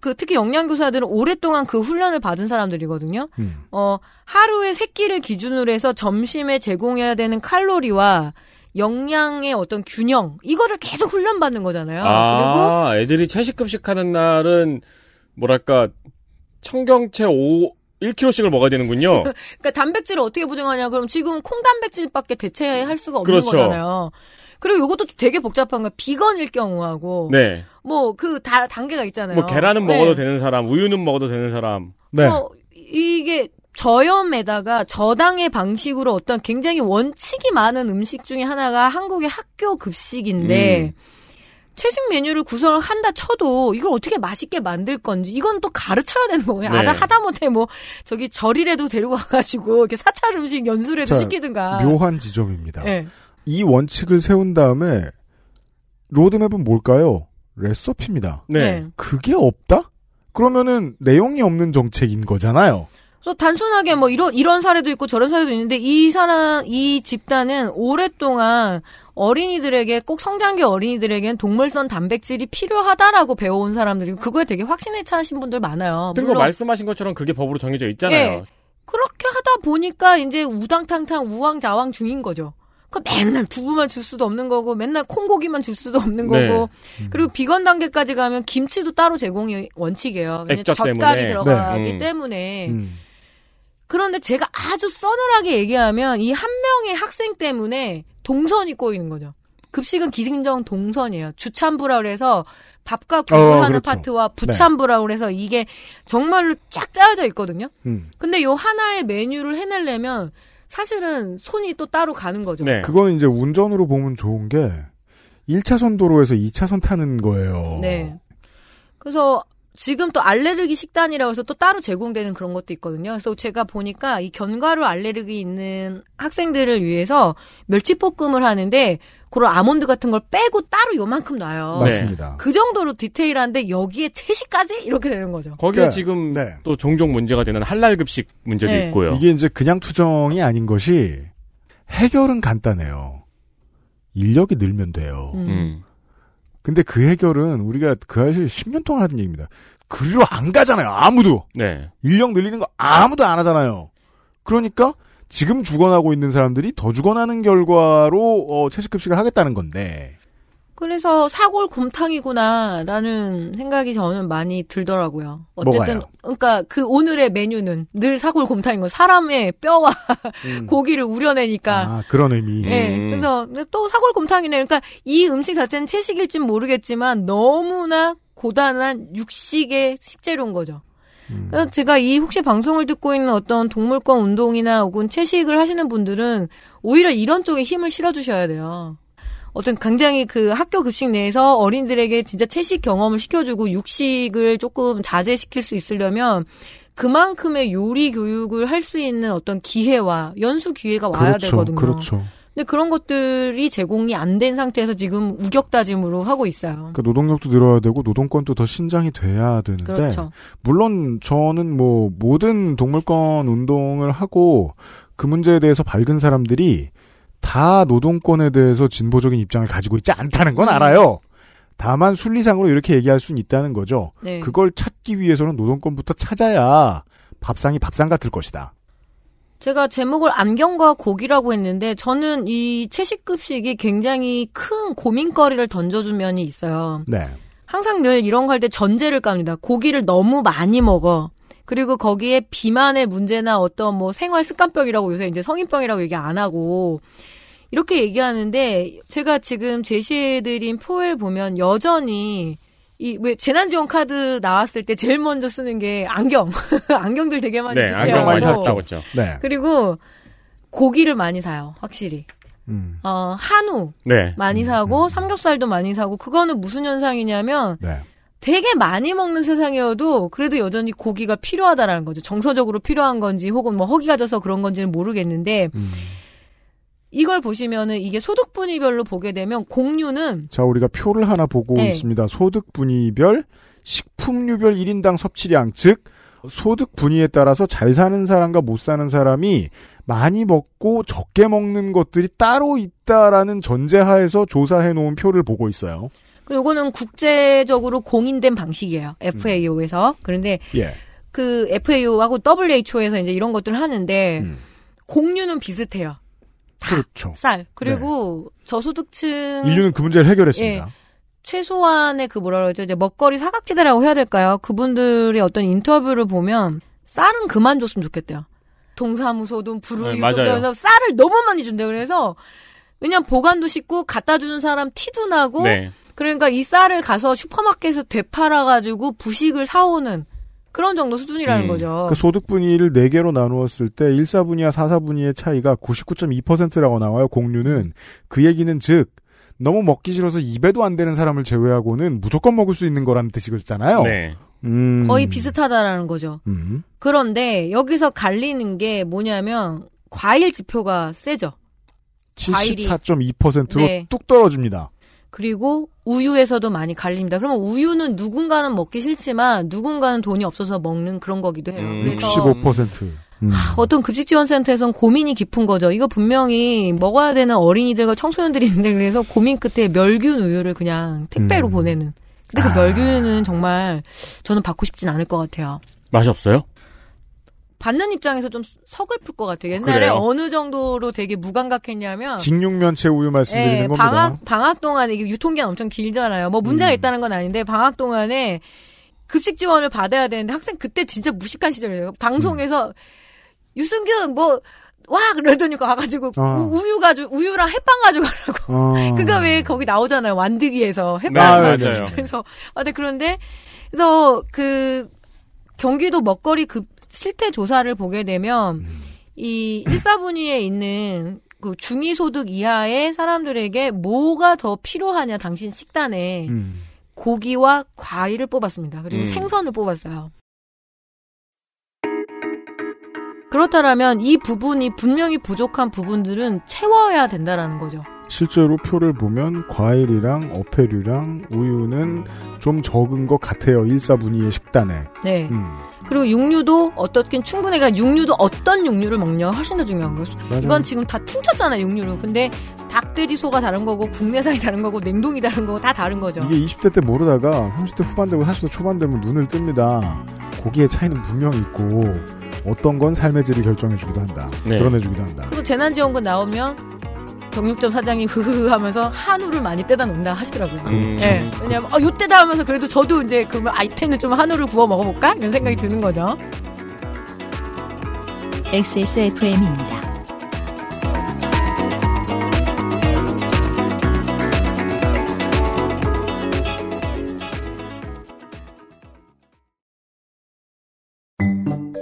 그 특히 영양 교사들은 오랫동안 그 훈련을 받은 사람들이거든요. 음. 어 하루에 세 끼를 기준으로 해서 점심에 제공해야 되는 칼로리와 영양의 어떤 균형 이거를 계속 훈련받는 거잖아요. 그리고 아, 애들이 채식급식 하는 날은, 뭐랄까, 청경채 5, 1kg씩을 먹어야 되는군요. 그러니까 단백질을 어떻게 보정하냐? 그럼 지금 콩 단백질밖에 대체할 수가 없는 그렇죠. 거잖아요. 그리고 이것도 되게 복잡한 거야. 비건일 경우하고 네. 뭐그다 단계가 있잖아요. 뭐, 계란은 네. 먹어도 되는 사람, 우유는 먹어도 되는 사람. 네. 그래서 이게 저염에다가 저당의 방식으로 어떤 굉장히 원칙이 많은 음식 중에 하나가 한국의 학교 급식인데 음. 채식 메뉴를 구성을 한다 쳐도 이걸 어떻게 맛있게 만들 건지 이건 또 가르쳐야 되는 거예요. 네. 아다 하다못해 뭐 저기 절이라도 데리고 가가지고 이렇게 사찰 음식 연수라도 자, 시키든가. 묘한 지점입니다. 네. 이 원칙을 세운 다음에 로드맵은 뭘까요? 레시피입니다. 네. 그게 없다? 그러면은 내용이 없는 정책인 거잖아요. 그래서 단순하게 뭐 이런 이런 사례도 있고 저런 사례도 있는데 이 사람 이 집단은 오랫동안 어린이들에게 꼭 성장기 어린이들에게는 동물성 단백질이 필요하다라고 배워온 사람들이고 그거에 되게 확신에 차신 분들 많아요. 그리고 물론 말씀하신 것처럼 그게 법으로 정해져 있잖아요. 예. 그렇게 하다 보니까 이제 우당탕탕 우왕좌왕 중인 거죠. 그 맨날 두부만 줄 수도 없는 거고 맨날 콩고기만 줄 수도 없는 네. 거고 그리고 비건 단계까지 가면 김치도 따로 제공이 원칙이에요. 왜냐면 액젓 젓갈이 때문에. 들어가기 네. 음. 때문에 음. 그런데 제가 아주 서늘하게 얘기하면 이 한 명의 학생 때문에 동선이 꼬이는 거죠. 급식은 기승전 동선이에요. 주찬부라 그래서 밥과 국을 어, 하는 그렇죠. 파트와 부찬부라 그래서 이게 정말로 쫙 짜여져 있거든요. 음. 근데 요 하나의 메뉴를 해내려면 사실은 손이 또 따로 가는 거죠. 네. 그거는 이제 운전으로 보면 좋은 게 1차선 도로에서 2차선 타는 거예요. 네. 그래서 지금 또 알레르기 식단이라고 해서 또 따로 제공되는 그런 것도 있거든요. 그래서 제가 보니까 이 견과류 알레르기 있는 학생들을 위해서 멸치볶음을 하는데 그런 아몬드 같은 걸 빼고 따로 요만큼 놔요. 맞습니다. 그 정도로 디테일한데 여기에 채식까지 이렇게 되는 거죠. 거기에 그러니까, 지금 네. 또 종종 문제가 되는 할랄 급식 문제도 네. 있고요. 이게 이제 그냥 투정이 아닌 것이 해결은 간단해요. 인력이 늘면 돼요. 음. 음. 근데 그 해결은 우리가 그 사실 10년 동안 하던 얘기입니다. 그리로 안 가잖아요. 아무도. 네. 인력 늘리는 거 아무도 안 하잖아요. 그러니까 지금 죽어나고 있는 사람들이 더 죽어나는 결과로 어, 채식급식을 하겠다는 건데. 그래서 사골 곰탕이구나라는 생각이 저는 많이 들더라고요. 어쨌든 뭐가요? 그러니까 그 오늘의 메뉴는 늘 사골 곰탕인 거 사람의 뼈와 음. 고기를 우려내니까 아 그런 의미. 예. 음. 그래서 또 사골 곰탕이네. 그러니까 이 음식 자체는 채식일진 모르겠지만 너무나 고단한 육식의 식재료인 거죠. 음. 그래서 제가 이 혹시 방송을 듣고 있는 어떤 동물권 운동이나 혹은 채식을 하시는 분들은 오히려 이런 쪽에 힘을 실어주셔야 돼요. 어떤 굉장히 그 학교 급식 내에서 어린들에게 진짜 채식 경험을 시켜주고 육식을 조금 자제시킬 수 있으려면 그만큼의 요리 교육을 할 수 있는 어떤 기회와 연수 기회가 와야 그렇죠. 되거든요. 그렇죠. 근데 그런 것들이 제공이 안 된 상태에서 지금 우격다짐으로 하고 있어요. 그러니까 노동력도 늘어야 되고 노동권도 더 신장이 돼야 되는데 그렇죠. 물론 저는 뭐 모든 동물권 운동을 하고 그 문제에 대해서 밝은 사람들이 다 노동권에 대해서 진보적인 입장을 가지고 있지 않다는 건 음. 알아요. 다만 순리상으로 이렇게 얘기할 수는 있다는 거죠. 네. 그걸 찾기 위해서는 노동권부터 찾아야 밥상이 밥상 같을 것이다. 제가 제목을 안경과 고기라고 했는데 저는 이 채식급식이 굉장히 큰 고민거리를 던져준 면이 있어요. 네. 항상 늘 이런 거 할 때 전제를 깝니다. 고기를 너무 많이 먹어. 그리고 거기에 비만의 문제나 어떤 뭐 생활 습관병이라고 요새 이제 성인병이라고 얘기 안 하고 이렇게 얘기하는데 제가 지금 제시해드린 표를 보면 여전히 이 왜 재난지원 카드 나왔을 때 제일 먼저 쓰는 게 안경 안경들 되게 많이 네, 안경 많이 샀죠. 샀다고 했죠. 네. 그리고 고기를 많이 사요 확실히 음. 어 한우 네. 많이 사고 삼겹살도 많이 사고 그거는 무슨 현상이냐면 네. 되게 많이 먹는 세상이어도 그래도 여전히 고기가 필요하다라는 거죠. 정서적으로 필요한 건지 혹은 뭐 허기가 져서 그런 건지는 모르겠는데 음. 이걸 보시면은 이게 소득 분위별로 보게 되면 공유는 자, 우리가 표를 하나 보고 네. 있습니다. 소득 분위별 식품류별 1인당 섭취량, 즉 소득 분위에 따라서 잘 사는 사람과 못 사는 사람이 많이 먹고 적게 먹는 것들이 따로 있다라는 전제하에서 조사해 놓은 표를 보고 있어요. 이거는 국제적으로 공인된 방식이에요. FAO에서. 그런데 예. 그 FAO하고 WHO에서 이제 이런 것들을 하는데 음. 공유는 비슷해요. 그렇죠. 쌀. 그리고 저소득층 인류는 그 문제를 해결했습니다. 최소한의 그 뭐라 그러죠? 이제 먹거리 사각지대라고 해야 될까요? 그분들의 어떤 인터뷰를 보면 쌀은 그만 줬으면 좋겠대요. 동사무소든 네, 부르이든. 그래서 쌀을 너무 많이 준대요. 그래서 왜냐면 보관도 쉽고 갖다 주는 사람 티도 나고 네. 그러니까 이 쌀을 가서 슈퍼마켓에서 되팔아 가지고 부식을 사오는 그런 정도 수준이라는 음. 거죠. 그 소득 분위를 4개로 나누었을 때 1사분위와 4사분위의 차이가 99.2%라고 나와요. 공유는 그 얘기는 즉 너무 먹기 싫어서 입에도 안 되는 사람을 제외하고는 무조건 먹을 수 있는 거라는 뜻이잖아요. 네. 음. 거의 비슷하다라는 거죠. 음. 그런데 여기서 갈리는 게 뭐냐면 과일 지표가 세죠. 과일이- 74.2%로 네. 뚝 떨어집니다. 그리고 우유에서도 많이 갈립니다. 그러면 우유는 누군가는 먹기 싫지만 누군가는 돈이 없어서 먹는 그런 거기도 해요. 음, 그래서 65%. 음. 어떤 급식지원센터에서는 고민이 깊은 거죠. 이거 분명히 먹어야 되는 어린이들과 청소년들이 있는데 그래서 고민 끝에 멸균 우유를 그냥 택배로 음. 보내는. 근데 그 아. 멸균은 정말 저는 받고 싶진 않을 것 같아요. 맛이 없어요? 받는 입장에서 좀 서글플 것 같아요. 옛날에 그래요? 어느 정도로 되게 무감각했냐면 직육면체 우유 말씀드리는 예, 겁니다. 방학 방학 동안에 이게 유통기한 엄청 길잖아요. 뭐 문제가 음. 있다는 건 아닌데 방학 동안에 급식 지원을 받아야 되는데 학생 그때 진짜 무식한 시절이에요. 방송에서 유승균 뭐 와 그러더니 가가지고 아. 우, 유 가지고 우유랑 햇빵 가져가라고. 어. 그가 왜 거기 나오잖아요. 완득이에서 네, 햇빵. 아, 맞아요. 그래서 아, 네 그런데 그래서 그 경기도 먹거리 급 실태 조사를 보게 되면 이 1사분위에 있는 그 중위소득 이하의 사람들에게 뭐가 더 필요하냐 당신 식단에 음. 고기와 과일을 뽑았습니다. 그리고 음. 생선을 뽑았어요. 그렇다면 이 부분이 분명히 부족한 부분들은 채워야 된다라는 거죠. 실제로 표를 보면 과일이랑 어패류랑 우유는 좀 적은 것 같아요. 1사분위의 식단에. 네. 음. 그리고 육류도 어떻긴 충분해. 그러니까 육류도 어떤 육류를 먹냐가 훨씬 더 중요한 거예요. 맞아요. 이건 지금 다 퉁쳤잖아요, 육류를. 근데 닭, 돼지, 소가 다른 거고 국내산이 다른 거고 냉동이 다른 거고 다 다른 거죠. 이게 20대 때 모르다가 30대 후반 되고 40대 초반 되면 눈을 뜹니다. 고기의 차이는 분명히 있고 어떤 건 삶의 질을 결정해주기도 한다. 네. 드러내주기도 한다. 그리고 재난지원금 나오면 정육점 사장이 흐흐흐 하면서 한우를 많이 떼다 놓는다 하시더라고요. 음. 예. 왜냐면, 어, 요때다 하면서 그래도 저도 이제 그러면 아, 이때는 좀 한우를 구워 먹어볼까? 이런 생각이 드는 거죠. XSFM입니다.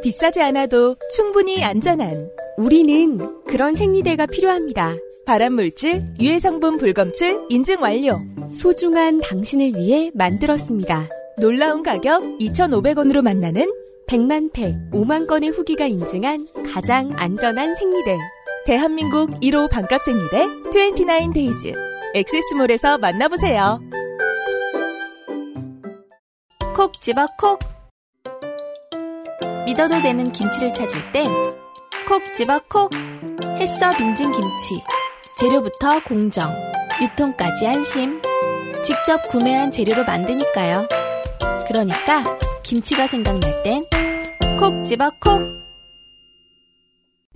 비싸지 않아도 충분히 안전한 우리는 그런 생리대가 필요합니다. 발암물질, 유해성분 불검출 인증 완료. 소중한 당신을 위해 만들었습니다. 놀라운 가격 2,500원으로 만나는 100만 팩, 5만 건의 후기가 인증한 가장 안전한 생리대. 대한민국 1호 반값 생리대 29데이즈. 엑세스몰에서 만나보세요. 콕 집어 콕. 믿어도 되는 김치를 찾을 땐 콕 집어 콕. 햇서 빙진 김치. 재료부터 공정, 유통까지 안심. 직접 구매한 재료로 만드니까요. 그러니까 김치가 생각날 땐 콕 집어 콕.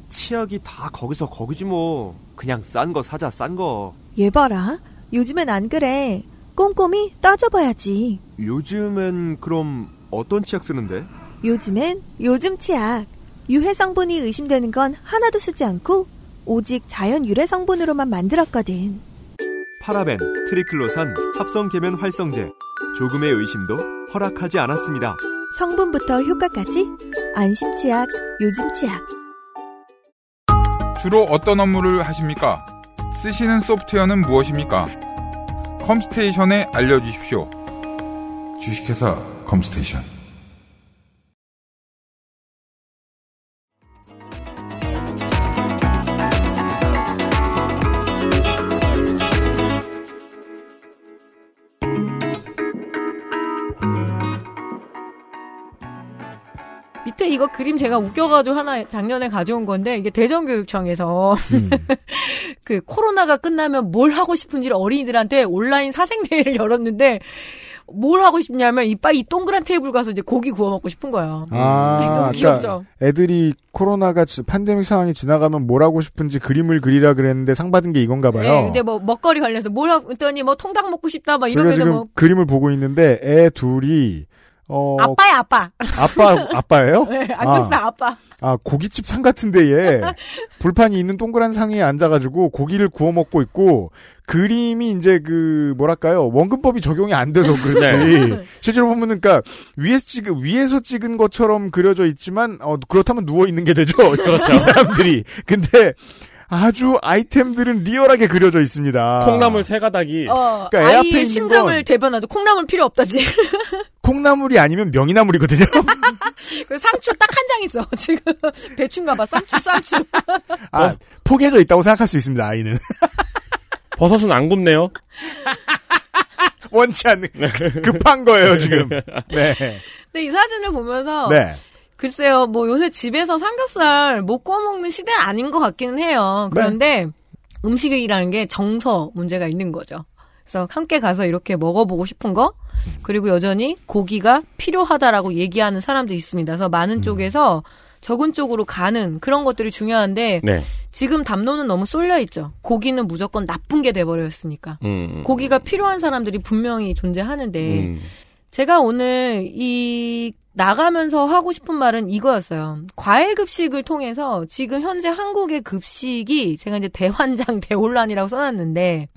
치약이 다 거기서 거기지 뭐. 그냥 싼 거 사자 싼 거. 얘 봐라. 요즘엔 안 그래. 꼼꼼히 따져봐야지. 요즘엔 그럼 어떤 치약 쓰는데? 요즘엔 요즘 치약. 유해 성분이 의심되는 건 하나도 쓰지 않고 오직 자연 유래 성분으로만 만들었거든. 파라벤, 트리클로산, 합성 계면 활성제. 조금의 의심도 허락하지 않았습니다. 성분부터 효과까지 안심 치약, 요즘 치약. 주로 어떤 업무를 하십니까? 쓰시는 소프트웨어는 무엇입니까? 컴스테이션에 알려주십시오. 주식회사 컴스테이션. 밑에 이거 그림 제가 웃겨가지고 하나 작년에 가져온 건데 이게 대전교육청에서 음. 그 코로나가 끝나면 뭘 하고 싶은지를 어린이들한테 온라인 사생대회를 열었는데 뭘 하고 싶냐면 이빨 이 동그란 테이블 가서 이제 고기 구워 먹고 싶은 거예요. 아, 너무 그러니까 귀엽죠. 애들이 코로나가 지- 팬데믹 상황이 지나가면 뭘 하고 싶은지 그림을 그리라 그랬는데 상 받은 게 이건가 봐요. 네, 근데 뭐 먹거리 관련해서 뭘 했더니 뭐 통닭 먹고 싶다 막 제가 이러면 지금 뭐 그림을 보고 있는데 애 둘이 어 아빠야 아빠. 아빠 아빠예요? 네, 안경쓰 아. 아빠. 아 고깃집 상 같은 데에 불판이 있는 동그란 상 위에 앉아가지고 고기를 구워 먹고 있고 그림이 이제 그 뭐랄까요 원근법이 적용이 안 돼서 그렇지 실제로 보면은 그러니까 위에서 찍은 위에서 찍은 것처럼 그려져 있지만 어 그렇다면 누워 있는 게 되죠 이 사람들이 근데 아주 아이템들은 리얼하게 그려져 있습니다 콩나물 세 가닥이 어, 그러니까 애 앞에 있는 아이의 심정을 건- 대변하도 콩나물 필요 없다지. 콩나물이 아니면 명이나물이거든요 그 상추 딱 한 장 있어. 지금 배추인가 봐. 쌍추 쌍추. 아 포개져 있다고 생각할 수 있습니다 아이는 버섯은 안 굽네요. 원치 않는 급한 거예요 지금 네. 근데 이 사진을 보면서 네. 글쎄요, 뭐 요새 집에서 삼겹살 못 구워 먹는 시대는 아닌 것 같기는 해요. 네. 그런데 음식이라는 게 정서 문제가 있는 거죠. 그래서 함께 가서 이렇게 먹어보고 싶은 거, 그리고 여전히 고기가 필요하다라고 얘기하는 사람도 있습니다. 그래서 많은 음. 쪽에서 적은 쪽으로 가는 그런 것들이 중요한데, 네. 지금 담론은 너무 쏠려 있죠. 고기는 무조건 나쁜 게 돼버렸으니까. 음. 고기가 필요한 사람들이 분명히 존재하는데, 음. 제가 오늘 이 나가면서 하고 싶은 말은 이거였어요. 과일 급식을 통해서 지금 현재 한국의 급식이 제가 이제 대환장 대혼란이라고 써놨는데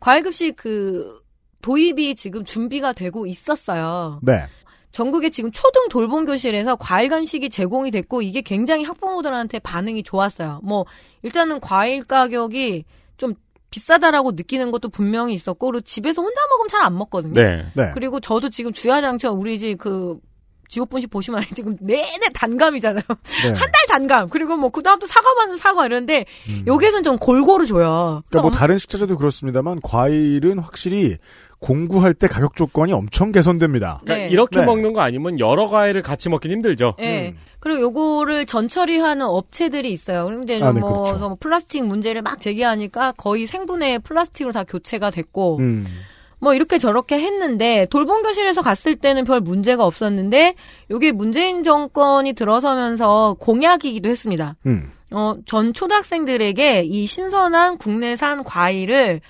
과일 급식 그 도입이 지금 준비가 되고 있었어요. 네. 전국에 지금 초등 돌봄 교실에서 과일 간식이 제공이 됐고 이게 굉장히 학부모들한테 반응이 좋았어요. 뭐 일단은 과일 가격이 좀 비싸다라고 느끼는 것도 분명히 있었고 그리고 집에서 혼자 먹으면 잘 안 먹거든요. 네. 네. 그리고 저도 지금 주야장천 우리 이제 그 지옥분식 보시면 알지 지금 내내 단감이잖아요. 네. 한달 단감. 그리고 뭐 그다음부터 사과 받는 사과 이런데 음. 여기에선 좀 골고루 줘요. 그러니까 뭐 다른 식자재도 그렇습니다만 과일은 확실히 공구할 때 가격 조건이 엄청 개선됩니다. 그러니까 네. 이렇게 네. 먹는 거 아니면 여러 과일을 같이 먹긴 힘들죠. 예. 음. 그리고 요거를 전처리하는 업체들이 있어요. 그런데 아, 네, 뭐, 그렇죠. 뭐 플라스틱 문제를 막 제기하니까 거의 생분해 플라스틱으로 다 교체가 됐고 음. 뭐 이렇게 저렇게 했는데 돌봄 교실에서 갔을 때는 별 문제가 없었는데 요게 문재인 정권이 들어서면서 공약이기도 했습니다. 음. 어, 전 초등학생들에게 이 신선한 국내산 과일을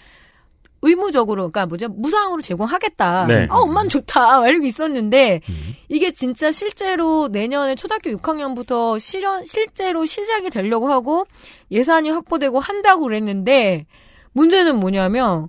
의무적으로, 그러니까 뭐죠? 무상으로 제공하겠다. 네. 아, 엄만 좋다. 막 이러고 있었는데, 음. 이게 진짜 실제로 내년에 초등학교 6학년부터 실현, 실제로 시작이 되려고 하고 예산이 확보되고 한다고 그랬는데, 문제는 뭐냐면,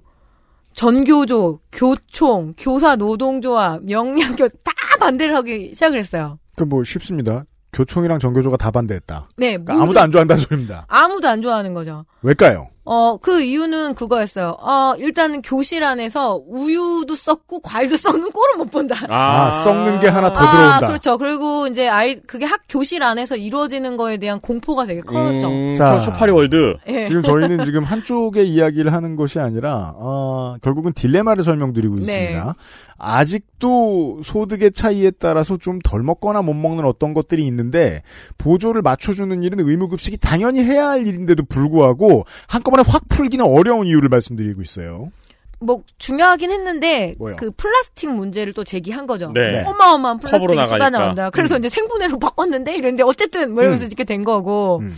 전교조, 교총, 교사 노동조합, 영양교 다 반대를 하기 시작을 했어요. 그뭐 쉽습니다. 교총이랑 정교조가 다 반대했다. 네, 그러니까 아무도 안 좋아한다는 소리입니다. 아무도 안 좋아하는 거죠. 왜일까요? 어, 그 이유는 그거였어요. 어, 일단은 교실 안에서 우유도 썩고 과일도 썩는 꼴은 못 본다. 아, 썩는 게 하나 더 아, 들어온다. 그렇죠. 그리고 이제 아이, 그게 학 교실 안에서 이루어지는 거에 대한 공포가 되게 커졌죠. 음, 자. 초, 초파리 월드. 예. 지금 저희는 지금 한쪽의 이야기를 하는 것이 아니라 어, 결국은 딜레마를 설명드리고 네. 있습니다. 아직도 소득의 차이에 따라서 좀 덜 먹거나 못 먹는 어떤 것들이 있는데 보조를 맞춰주는 일은 의무급식이 당연히 해야 할 일인데도 불구하고 한꺼번에 확 풀기는 어려운 이유를 말씀드리고 있어요. 뭐 중요하긴 했는데 뭐요? 그 플라스틱 문제를 또 제기한 거죠. 네. 어마어마한 플라스틱이 컵으로 쏟아 나가니까. 나온다. 그래서 음. 이제 생분해로 바꿨는데 이랬는데 어쨌든 뭐 이러면서 음. 이렇게 된 거고 음.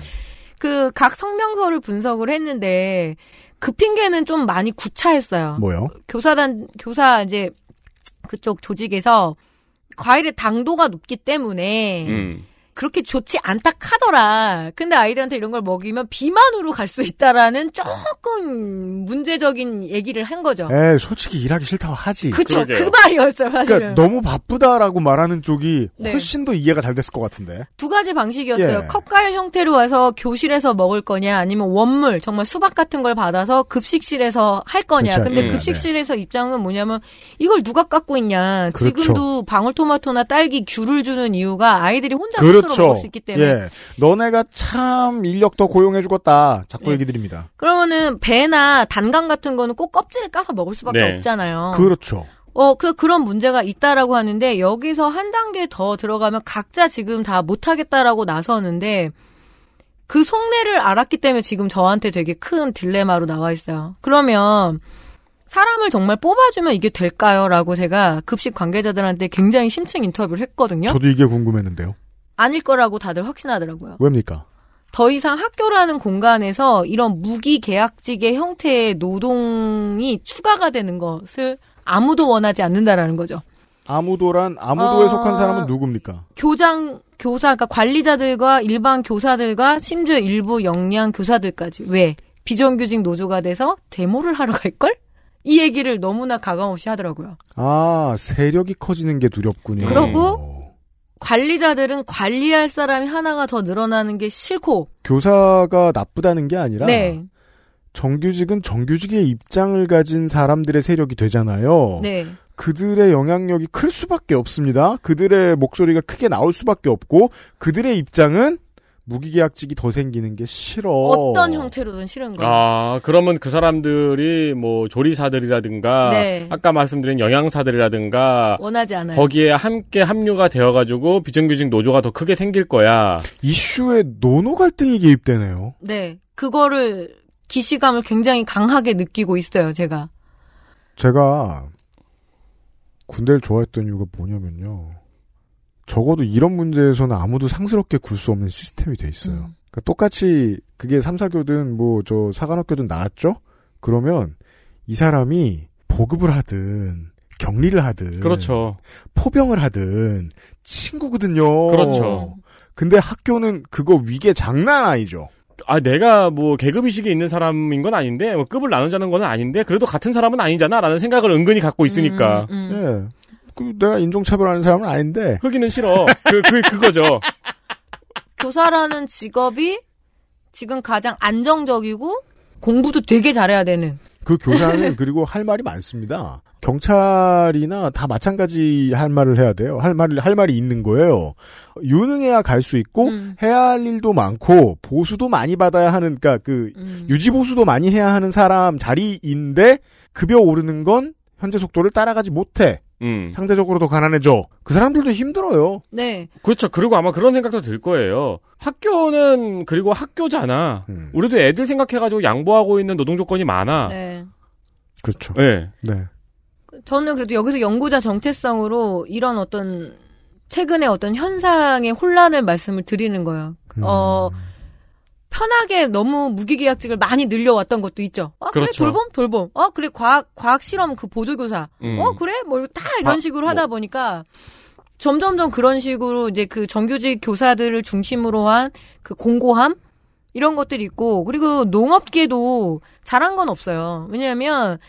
그각 성명서를 분석을 했는데 그 핑계는 좀 많이 구차했어요. 뭐요? 교사단 교사 이제 그쪽 조직에서 과일의 당도가 높기 때문에 음. 그렇게 좋지 않다 카더라. 근데 아이들한테 이런 걸 먹이면 비만으로 갈 수 있다라는 조금 문제적인 얘기를 한 거죠. 에 솔직히 일하기 싫다고 하지. 그쵸. 그 그러게요. 말이었어요, 사실은. 그러니까 너무 바쁘다라고 말하는 쪽이 네. 훨씬 더 이해가 잘 됐을 것 같은데. 두 가지 방식이었어요. 예. 컵과일 형태로 와서 교실에서 먹을 거냐, 아니면 원물, 정말 수박 같은 걸 받아서 급식실에서 할 거냐. 그렇죠. 근데 음, 급식실에서 입장은 뭐냐면, 이걸 누가 갖고 있냐. 그렇죠. 지금도 방울토마토나 딸기, 귤을 주는 이유가 아이들이 혼자 그렇죠. 스스로 먹을 수 있기 때문에. 예. 너네가 참 인력 더 고용해 주겠다. 자꾸 예. 얘기 드립니다. 그러면은 배나 단감 같은 거는 꼭 껍질을 까서 먹을 수밖에 네. 없잖아요. 그렇죠. 어, 그, 그런 문제가 있다라고 하는데, 여기서 한 단계 더 들어가면 각자 지금 다 못하겠다라고 나서는데, 그 속내를 알았기 때문에 지금 저한테 되게 큰 딜레마로 나와 있어요. 그러면, 사람을 정말 뽑아주면 이게 될까요? 라고 제가 급식 관계자들한테 굉장히 심층 인터뷰를 했거든요. 저도 이게 궁금했는데요. 아닐 거라고 다들 확신하더라고요. 왜입니까? 더 이상 학교라는 공간에서 이런 무기 계약직의 형태의 노동이 추가가 되는 것을 아무도 원하지 않는다라는 거죠. 아무도란 아무도에 어. 속한 사람은 누굽니까? 교장, 교사, 그러니까 관리자들과 일반 교사들과 심지어 일부 역량 교사들까지. 왜? 비정규직 노조가 돼서 데모를 하러 갈 걸? 이 얘기를 너무나 가감없이 하더라고요. 아 세력이 커지는 게 두렵군요. 그러고 관리자들은 관리할 사람이 하나가 더 늘어나는 게 싫고, 교사가 나쁘다는 게 아니라 네, 정규직은 정규직의 입장을 가진 사람들의 세력이 되잖아요. 네. 그들의 영향력이 클 수밖에 없습니다. 그들의 목소리가 크게 나올 수밖에 없고 그들의 입장은 무기계약직이 더 생기는 게 싫어. 어떤 형태로든 싫은 거예요. 아, 그러면 그 사람들이 뭐 조리사들이라든가 네. 아까 말씀드린 영양사들이라든가 원하지 않아요. 거기에 함께 합류가 되어 가지고 비정규직 노조가 더 크게 생길 거야. 이슈에 노노 갈등이 개입되네요. 네. 그거를 기시감을 굉장히 강하게 느끼고 있어요, 제가. 제가 군대를 좋아했던 이유가 뭐냐면요. 적어도 이런 문제에서는 아무도 상스럽게 굴 수 없는 시스템이 돼 있어요. 음. 그러니까 똑같이 그게 삼사교든 뭐 저 사관학교든 나왔죠? 그러면 이 사람이 보급을 하든 격리를 하든 그렇죠. 포병을 하든 친구거든요. 그렇죠. 근데 학교는 그거 위계 장난 아니죠. 아, 내가 뭐 계급 의식이 있는 사람인 건 아닌데, 뭐 급을 나누자는 건 아닌데, 그래도 같은 사람은 아니잖아, 라는 생각을 은근히 갖고 있으니까. 음, 음. 예. 그 내가 인종차별하는 사람은 아닌데 흑인은 싫어. 그, 그, 그거죠. 교사라는 직업이 지금 가장 안정적이고 공부도 되게 잘해야 되는. 그 교사는 그리고 할 말이 많습니다. 경찰이나 다 마찬가지 할 말을 해야 돼요. 할 말을 할 말이 있는 거예요. 유능해야 갈 수 있고 음. 해야 할 일도 많고 보수도 많이 받아야 하는 그러니까 그 음. 유지 보수도 많이 해야 하는 사람 자리인데 급여 오르는 건 현재 속도를 따라가지 못해. 음. 상대적으로 더 가난해져. 그 사람들도 힘들어요. 네. 그렇죠. 그리고 아마 그런 생각도 들 거예요. 학교는, 그리고 학교잖아. 음, 우리도 애들 생각해가지고 양보하고 있는 노동 조건이 많아. 네. 그렇죠. 네. 네. 저는 그래도 여기서 연구자 정체성으로 이런 어떤 최근의 어떤 현상의 혼란을 말씀을 드리는 거예요. 음. 어, 편하게 너무 무기계약직을 많이 늘려왔던 것도 있죠. 어, 그래, 그렇죠. 돌봄? 돌봄. 어, 그래, 과학, 과학 실험 그 보조교사. 음. 어, 그래? 뭐, 다 이런 아, 식으로 뭐. 하다 보니까 점점점 그런 식으로 이제 그 정규직 교사들을 중심으로 한 그 공고함? 이런 것들이 있고, 그리고 농업계도 잘한 건 없어요. 왜냐하면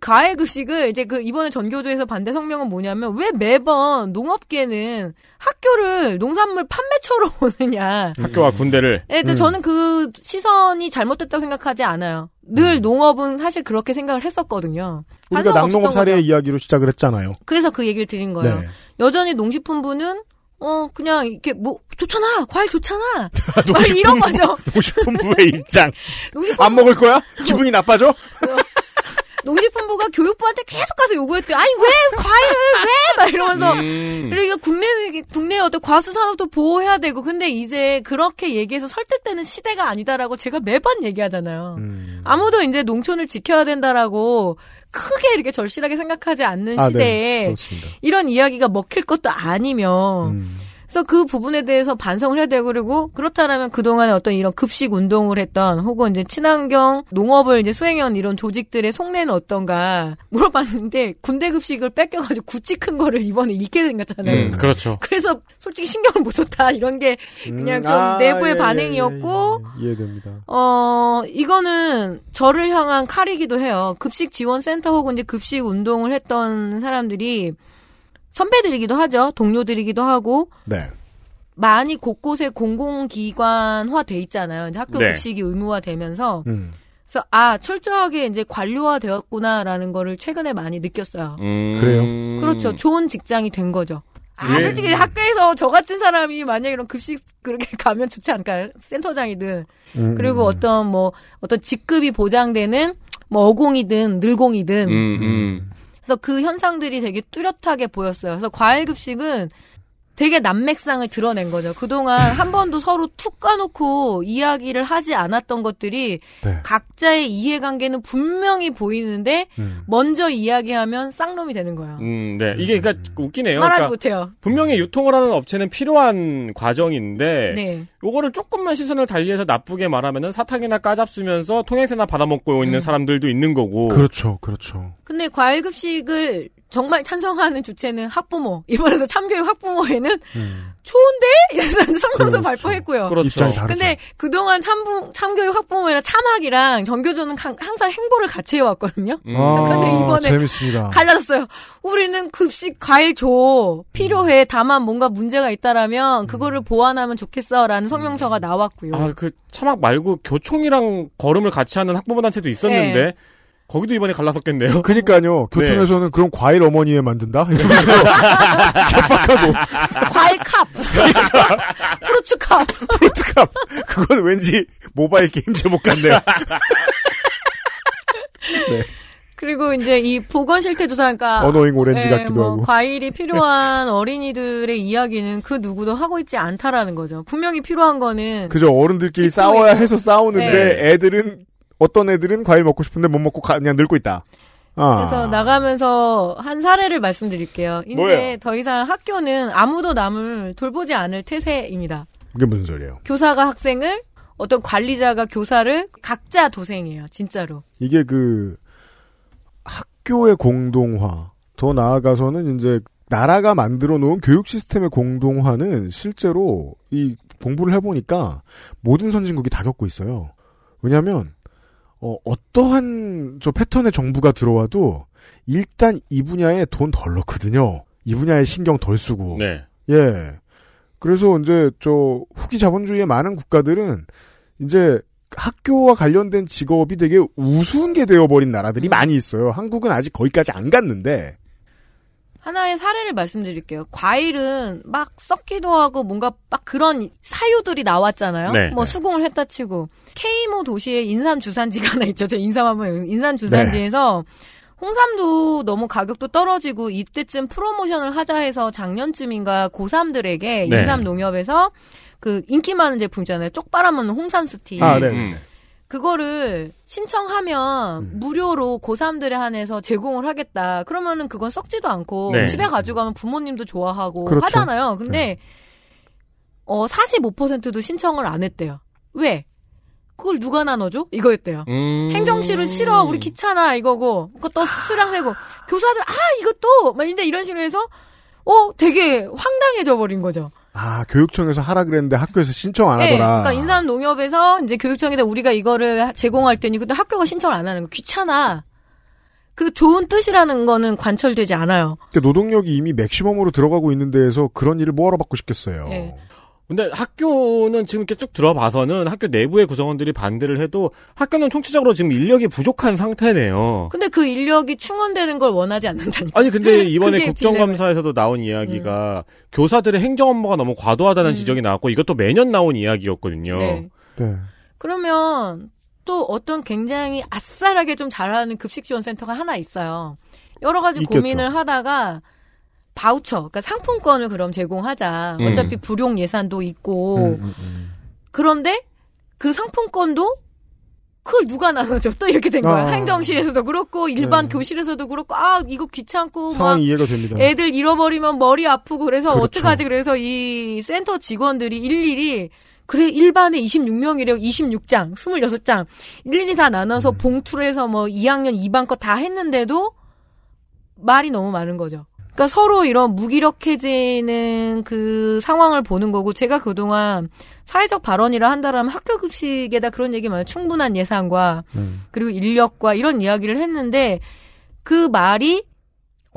과외 급식을 이제 그 이번에 전교조에서 반대 성명은 뭐냐면 왜 매번 농업계는 학교를 농산물 판매처로 보느냐. 학교와 군대를 예, 저 음. 저는 그 시선이 잘못됐다고 생각하지 않아요. 늘 농업은 사실 그렇게 생각을 했었거든요. 우리가 낙농업 사례 거죠. 이야기로 시작을 했잖아요. 그래서 그 얘기를 드린 거예요. 네. 여전히 농식품부는 어 그냥 이렇게 뭐 좋잖아 과일 좋잖아 막 농식품 이런 거죠. 농식품부의 입장. 농식품 안 먹을 거야? 기분이 나빠져? 농식품부가 교육부한테 계속 가서 요구했대요. 아니 왜 과일을 왜 막 이러면서 음. 그리고 국내 국내 어떤 과수 산업도 보호해야 되고 근데 이제 그렇게 얘기해서 설득되는 시대가 아니다라고 제가 매번 얘기하잖아요. 음. 아무도 이제 농촌을 지켜야 된다라고 크게 이렇게 절실하게 생각하지 않는 아, 네. 시대에 그렇습니다. 이런 이야기가 먹힐 것도 아니면 음. 그래서 그 부분에 대해서 반성을 해야 되고 그리고 그렇다면 그동안에 어떤 이런 급식 운동을 했던 혹은 이제 친환경 농업을 이제 수행해온 이런 조직들의 속내는 어떤가 물어봤는데 군대 급식을 뺏겨가지고 구찌 큰 거를 이번에 잃게 생겼잖아요. 음, 그렇죠. 그래서 솔직히 신경을 못 썼다 이런 게 그냥 좀 내부의 반응이었고 예, 예, 예. 이해됩니다. 어, 이거는 저를 향한 칼이기도 해요. 급식 지원 센터 혹은 이제 급식 운동을 했던 사람들이 선배들이기도 하죠. 동료들이기도 하고 네. 많이 곳곳에 공공기관화 돼 있잖아요. 이제 학교 네. 급식이 의무화되면서 음. 그래서 아 철저하게 이제 관료화 되었구나라는 거를 최근에 많이 느꼈어요. 음. 그래요? 그렇죠. 좋은 직장이 된 거죠. 아, 예. 솔직히 학교에서 저 같은 사람이 만약에 이런 급식 그렇게 가면 좋지 않을까요? 센터장이든 음, 그리고 음. 어떤 뭐 어떤 직급이 보장되는 뭐 어공이든 늘공이든 음, 음. 그래서 그 현상들이 되게 뚜렷하게 보였어요. 그래서 과일 급식은 되게 난맥상을 드러낸 거죠. 그동안 한 번도 서로 툭 까놓고 이야기를 하지 않았던 것들이 네. 각자의 이해관계는 분명히 보이는데 음. 먼저 이야기하면 쌍놈이 되는 거예요. 음, 네. 이게 그러니까 웃기네요. 말하지 그러니까 못해요. 분명히 유통을 하는 업체는 필요한 과정인데 네. 요거를 조금만 시선을 달리해서 나쁘게 말하면은 사탕이나 까잡수면서 통행세나 받아먹고 있는 음. 사람들도 있는 거고. 그렇죠, 그렇죠. 근데 과일 급식을 정말 찬성하는 주체는 학부모. 이번에서 참교육 학부모회는 음. 좋은데? 이래서 성명서 그렇죠. 발표했고요. 그렇죠. 근데 그동안 참부, 참교육 학부모회랑 참학이랑 전교조는 강- 항상 행보를 같이 해왔거든요. 음. 아, 근데 이번에 재밌습니다. 갈라졌어요. 우리는 급식 과일 줘. 필요해. 다만 뭔가 문제가 있다라면 그거를 보완하면 좋겠어라는 성명서가 나왔고요. 아, 그 차막 말고 교총이랑 걸음을 같이 하는 학부모 단체도 있었는데 네. 거기도 이번에 갈라섰겠네요. 그니까요. 교촌에서는 네. 그런 과일 어머니에 만든다? 이러면서 개빡하고. 과일 컵. 프루츠 컵. 프로트갑. 그건 왠지 모바일 게임 제목 같네요. 그리고 이제 이 보건 실태 조사니까 어노잉 오렌지 예, 같기도 뭐 하고. 과일이 필요한 어린이들의 이야기는 그 누구도 하고 있지 않다라는 거죠. 분명히 필요한 거는 그죠. 어른들끼리 싸워야 있고. 해서 싸우는데 네. 애들은 어떤 애들은 과일 먹고 싶은데 못 먹고 가- 그냥 늙고 있다. 아. 그래서 나가면서 한 사례를 말씀드릴게요. 이제 뭐예요? 더 이상 학교는 아무도 남을 돌보지 않을 태세입니다. 그게 무슨 소리예요? 교사가 학생을 어떤 관리자가 교사를 각자 도생해요. 진짜로. 이게 그 학교의 공동화 더 나아가서는 이제 나라가 만들어 놓은 교육 시스템의 공동화는 실제로 이 공부를 해보니까 모든 선진국이 다 겪고 있어요. 왜냐하면 어, 어떠한 저 패턴의 정부가 들어와도 일단 이 분야에 돈 덜 넣거든요. 이 분야에 신경 덜 쓰고. 네. 예. 그래서 이제 저 후기 자본주의의 많은 국가들은 이제 학교와 관련된 직업이 되게 우스운 게 되어버린 나라들이 많이 있어요. 한국은 아직 거기까지 안 갔는데. 하나의 사례를 말씀드릴게요. 과일은 막 썩기도 하고 뭔가 막 그런 사유들이 나왔잖아요. 네. 뭐 네. 수긍을 했다 치고 K모 도시에 인삼 주산지가 하나 있죠. 제가 인삼 한번 인삼 주산지에서 홍삼도 너무 가격도 떨어지고 이때쯤 프로모션을 하자 해서 작년쯤인가 고3들에게 네. 인삼 농협에서 그 인기 많은 제품 있잖아요. 쪽 빨아먹는 홍삼 스틱. 아, 네. 음. 그거를 신청하면 음. 무료로 고3들에 한해서 제공을 하겠다. 그러면은 그건 썩지도 않고 네. 집에 가져가면 부모님도 좋아하고 그렇죠. 하잖아요. 근데 어 45%도 신청을 안 했대요. 왜? 그걸 누가 나눠줘? 이거였대요. 음. 행정실은 싫어. 우리 귀찮아. 이거고. 그것도 수량 세고. 교사들, 아, 이것도! 막 이제 이런 식으로 해서, 어, 되게 황당해져 버린 거죠. 아, 교육청에서 하라 그랬는데 학교에서 신청 안 네, 하더라. 그러니까 인삼 농협에서 이제 교육청에다 우리가 이거를 제공할 테니 근데 학교가 신청을 안 하는 거 귀찮아. 그 좋은 뜻이라는 거는 관철되지 않아요. 노동력이 이미 맥시멈으로 들어가고 있는 데에서 그런 일을 뭐하러 받고 싶겠어요. 네. 근데 학교는 지금 이렇게 쭉 들어봐서는 학교 내부의 구성원들이 반대를 해도 학교는 총체적으로 지금 인력이 부족한 상태네요. 근데 그 인력이 충원되는 걸 원하지 않는다니까. 아니 근데 이번에 국정감사에서도 나온 이야기가 교사들의 행정 업무가 너무 과도하다는 음. 지적이 나왔고 이것도 매년 나온 이야기였거든요. 네. 네. 그러면 또 어떤 굉장히 아싸라게 좀 잘하는 급식 지원 센터가 하나 있어요. 여러 가지 있겠죠. 고민을 하다가 바우처, 그러니까 상품권을 그럼 제공하자. 음. 어차피 불용 예산도 있고. 음, 음, 음. 그런데 그 상품권도 그걸 누가 나눠줘? 또 이렇게 된 거야. 아. 행정실에서도 그렇고 일반 네. 교실에서도 그렇고 아 이거 귀찮고 막 이해가 됩니다. 애들 잃어버리면 머리 아프고 그래서 그렇죠. 어떡하지? 그래서 이 센터 직원들이 일일이 그래 일반에 26명이래요. 26장, 26장 일일이 다 나눠서 음. 봉투로 해서 뭐 2학년 2반 거 다 했는데도 말이 너무 많은 거죠. 그러니까 서로 이런 무기력해지는 그 상황을 보는 거고 제가 그동안 사회적 발언이라 한다라면 학교 급식에다 그런 얘기 많아요. 충분한 예산과 음. 그리고 인력과 이런 이야기를 했는데 그 말이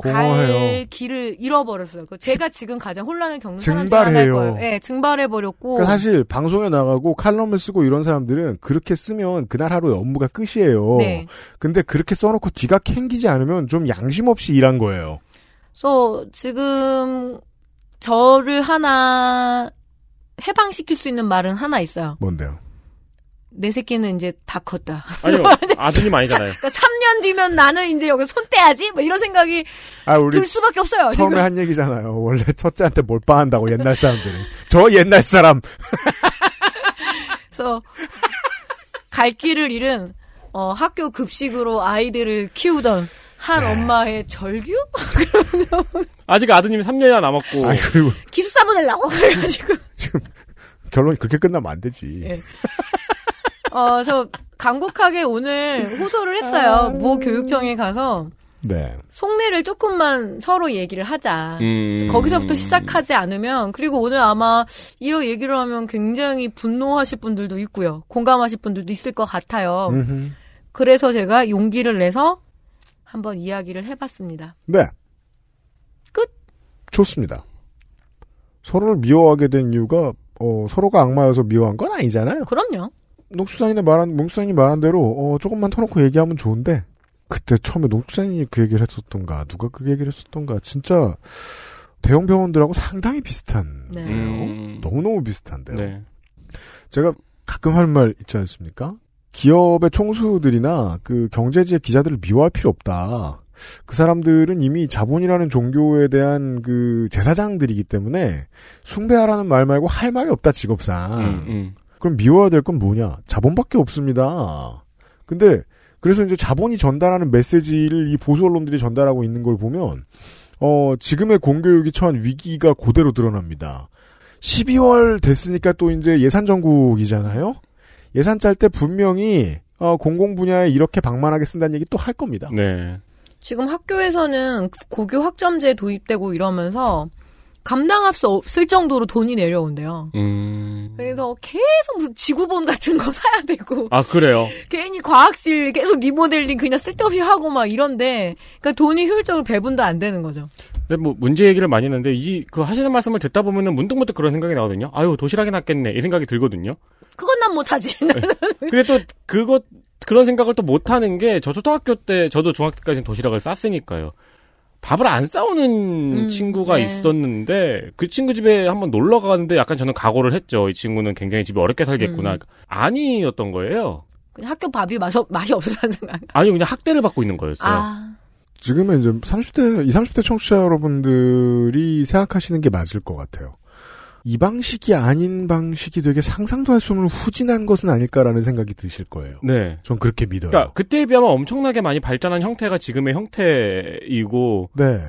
갈 공허해요. 길을 잃어버렸어요. 그 제가 지금 가장 혼란을 겪는 사람 중에 하나일 증발해요. 거예요. 네, 증발해버렸고. 그러니까 사실 방송에 나가고 칼럼을 쓰고 이런 사람들은 그렇게 쓰면 그날 하루의 업무가 끝이에요. 네. 근데 그렇게 써놓고 뒤가 캥기지 않으면 좀 양심 없이 일한 거예요. 그래서 지금 저를 하나 해방시킬 수 있는 말은 하나 있어요. 뭔데요? 내 새끼는 이제 다 컸다. 아니요 아드님 아니잖아요. 그러니까 3년 뒤면 나는 이제 여기 손 떼야지? 뭐 이런 생각이 아 우리 들 수밖에 없어요. 처음에 지금. 한 얘기잖아요. 원래 첫째한테 몰빵한다고 옛날 사람들은. 저 옛날 사람. 그래서 갈 길을 잃은 어, 학교 급식으로 아이들을 키우던 한 네. 엄마의 절규? 아직 아드님이 3년이나 남았고 아 그리고 기숙사 보내려고 그래가지고 결론이 그렇게 끝나면 안 되지. 예. 어, 저 간곡하게 오늘 호소를 했어요. 모 교육청에 가서 네. 속내를 조금만 서로 얘기를 하자. 음. 거기서부터 시작하지 않으면 그리고 오늘 아마 이런 얘기를 하면 굉장히 분노하실 분들도 있고요. 공감하실 분들도 있을 것 같아요. 음흠. 그래서 제가 용기를 내서 한번 이야기를 해봤습니다. 네. 끝. 좋습니다. 서로를 미워하게 된 이유가 어, 서로가 악마여서 미워한 건 아니잖아요. 그럼요. 농수산인의 말한 농수산이 말한 대로 어, 조금만 터놓고 얘기하면 좋은데 그때 처음에 농수산인이 그 얘기를 했었던가 누가 그 얘기를 했었던가 진짜 대형 병원들하고 상당히 비슷한 네. 음. 너무너무 비슷한데요. 네. 제가 가끔 하는 말 있지 않습니까? 기업의 총수들이나 그 경제지의 기자들을 미워할 필요 없다. 그 사람들은 이미 자본이라는 종교에 대한 그 제사장들이기 때문에 숭배하라는 말 말고 할 말이 없다 직업상. 음, 음. 그럼 미워야 될 건 뭐냐? 자본밖에 없습니다. 근데 그래서 이제 자본이 전달하는 메시지를 이 보수 언론들이 전달하고 있는 걸 보면 어 지금의 공교육이 처한 위기가 그대로 드러납니다. 12월 됐으니까 또 이제 예산 정국이잖아요. 예산 짤 때 분명히 어 공공 분야에 이렇게 방만하게 쓴다는 얘기 또 할 겁니다. 네. 지금 학교에서는 고교 학점제 도입되고 이러면서 감당할 수 없을 정도로 돈이 내려온대요. 음. 그래서 계속 무슨 지구본 같은 거 사야 되고 아 그래요. 괜히 과학실 계속 리모델링 그냥 쓸데없이 하고 막 이런데 그러니까 돈이 효율적으로 배분도 안 되는 거죠. 근데 뭐 문제 얘기를 많이 했는데 이 그 하시는 말씀을 듣다 보면은 문득문득 그런 생각이 나거든요. 아유 도시락이 낫겠네 이 생각이 들거든요. 그건 난 못하지. 근데 또 그것 그런 생각을 또 못하는 게 저 초등학교 때 저도 중학교 때까지는 도시락을 쌌으니까요. 밥을 안 싸우는 음, 친구가 네. 있었는데 그 친구 집에 한번 놀러 가는데 약간 저는 각오를 했죠. 이 친구는 굉장히 집이 어렵게 살겠구나. 음. 아니었던 거예요. 그냥 학교 밥이 맛, 맛이 없어서 생각. 아니 그냥 학대를 받고 있는 거였어요. 아, 지금은 이제 30대, 20, 30대 청취자 여러분들이 생각하시는 게 맞을 것 같아요. 이 방식이 아닌 방식이 되게 상상도 할 수 없는 후진한 것은 아닐까라는 생각이 드실 거예요. 네. 전 그렇게 믿어요. 그러니까 그때에 비하면 엄청나게 많이 발전한 형태가 지금의 형태이고 네.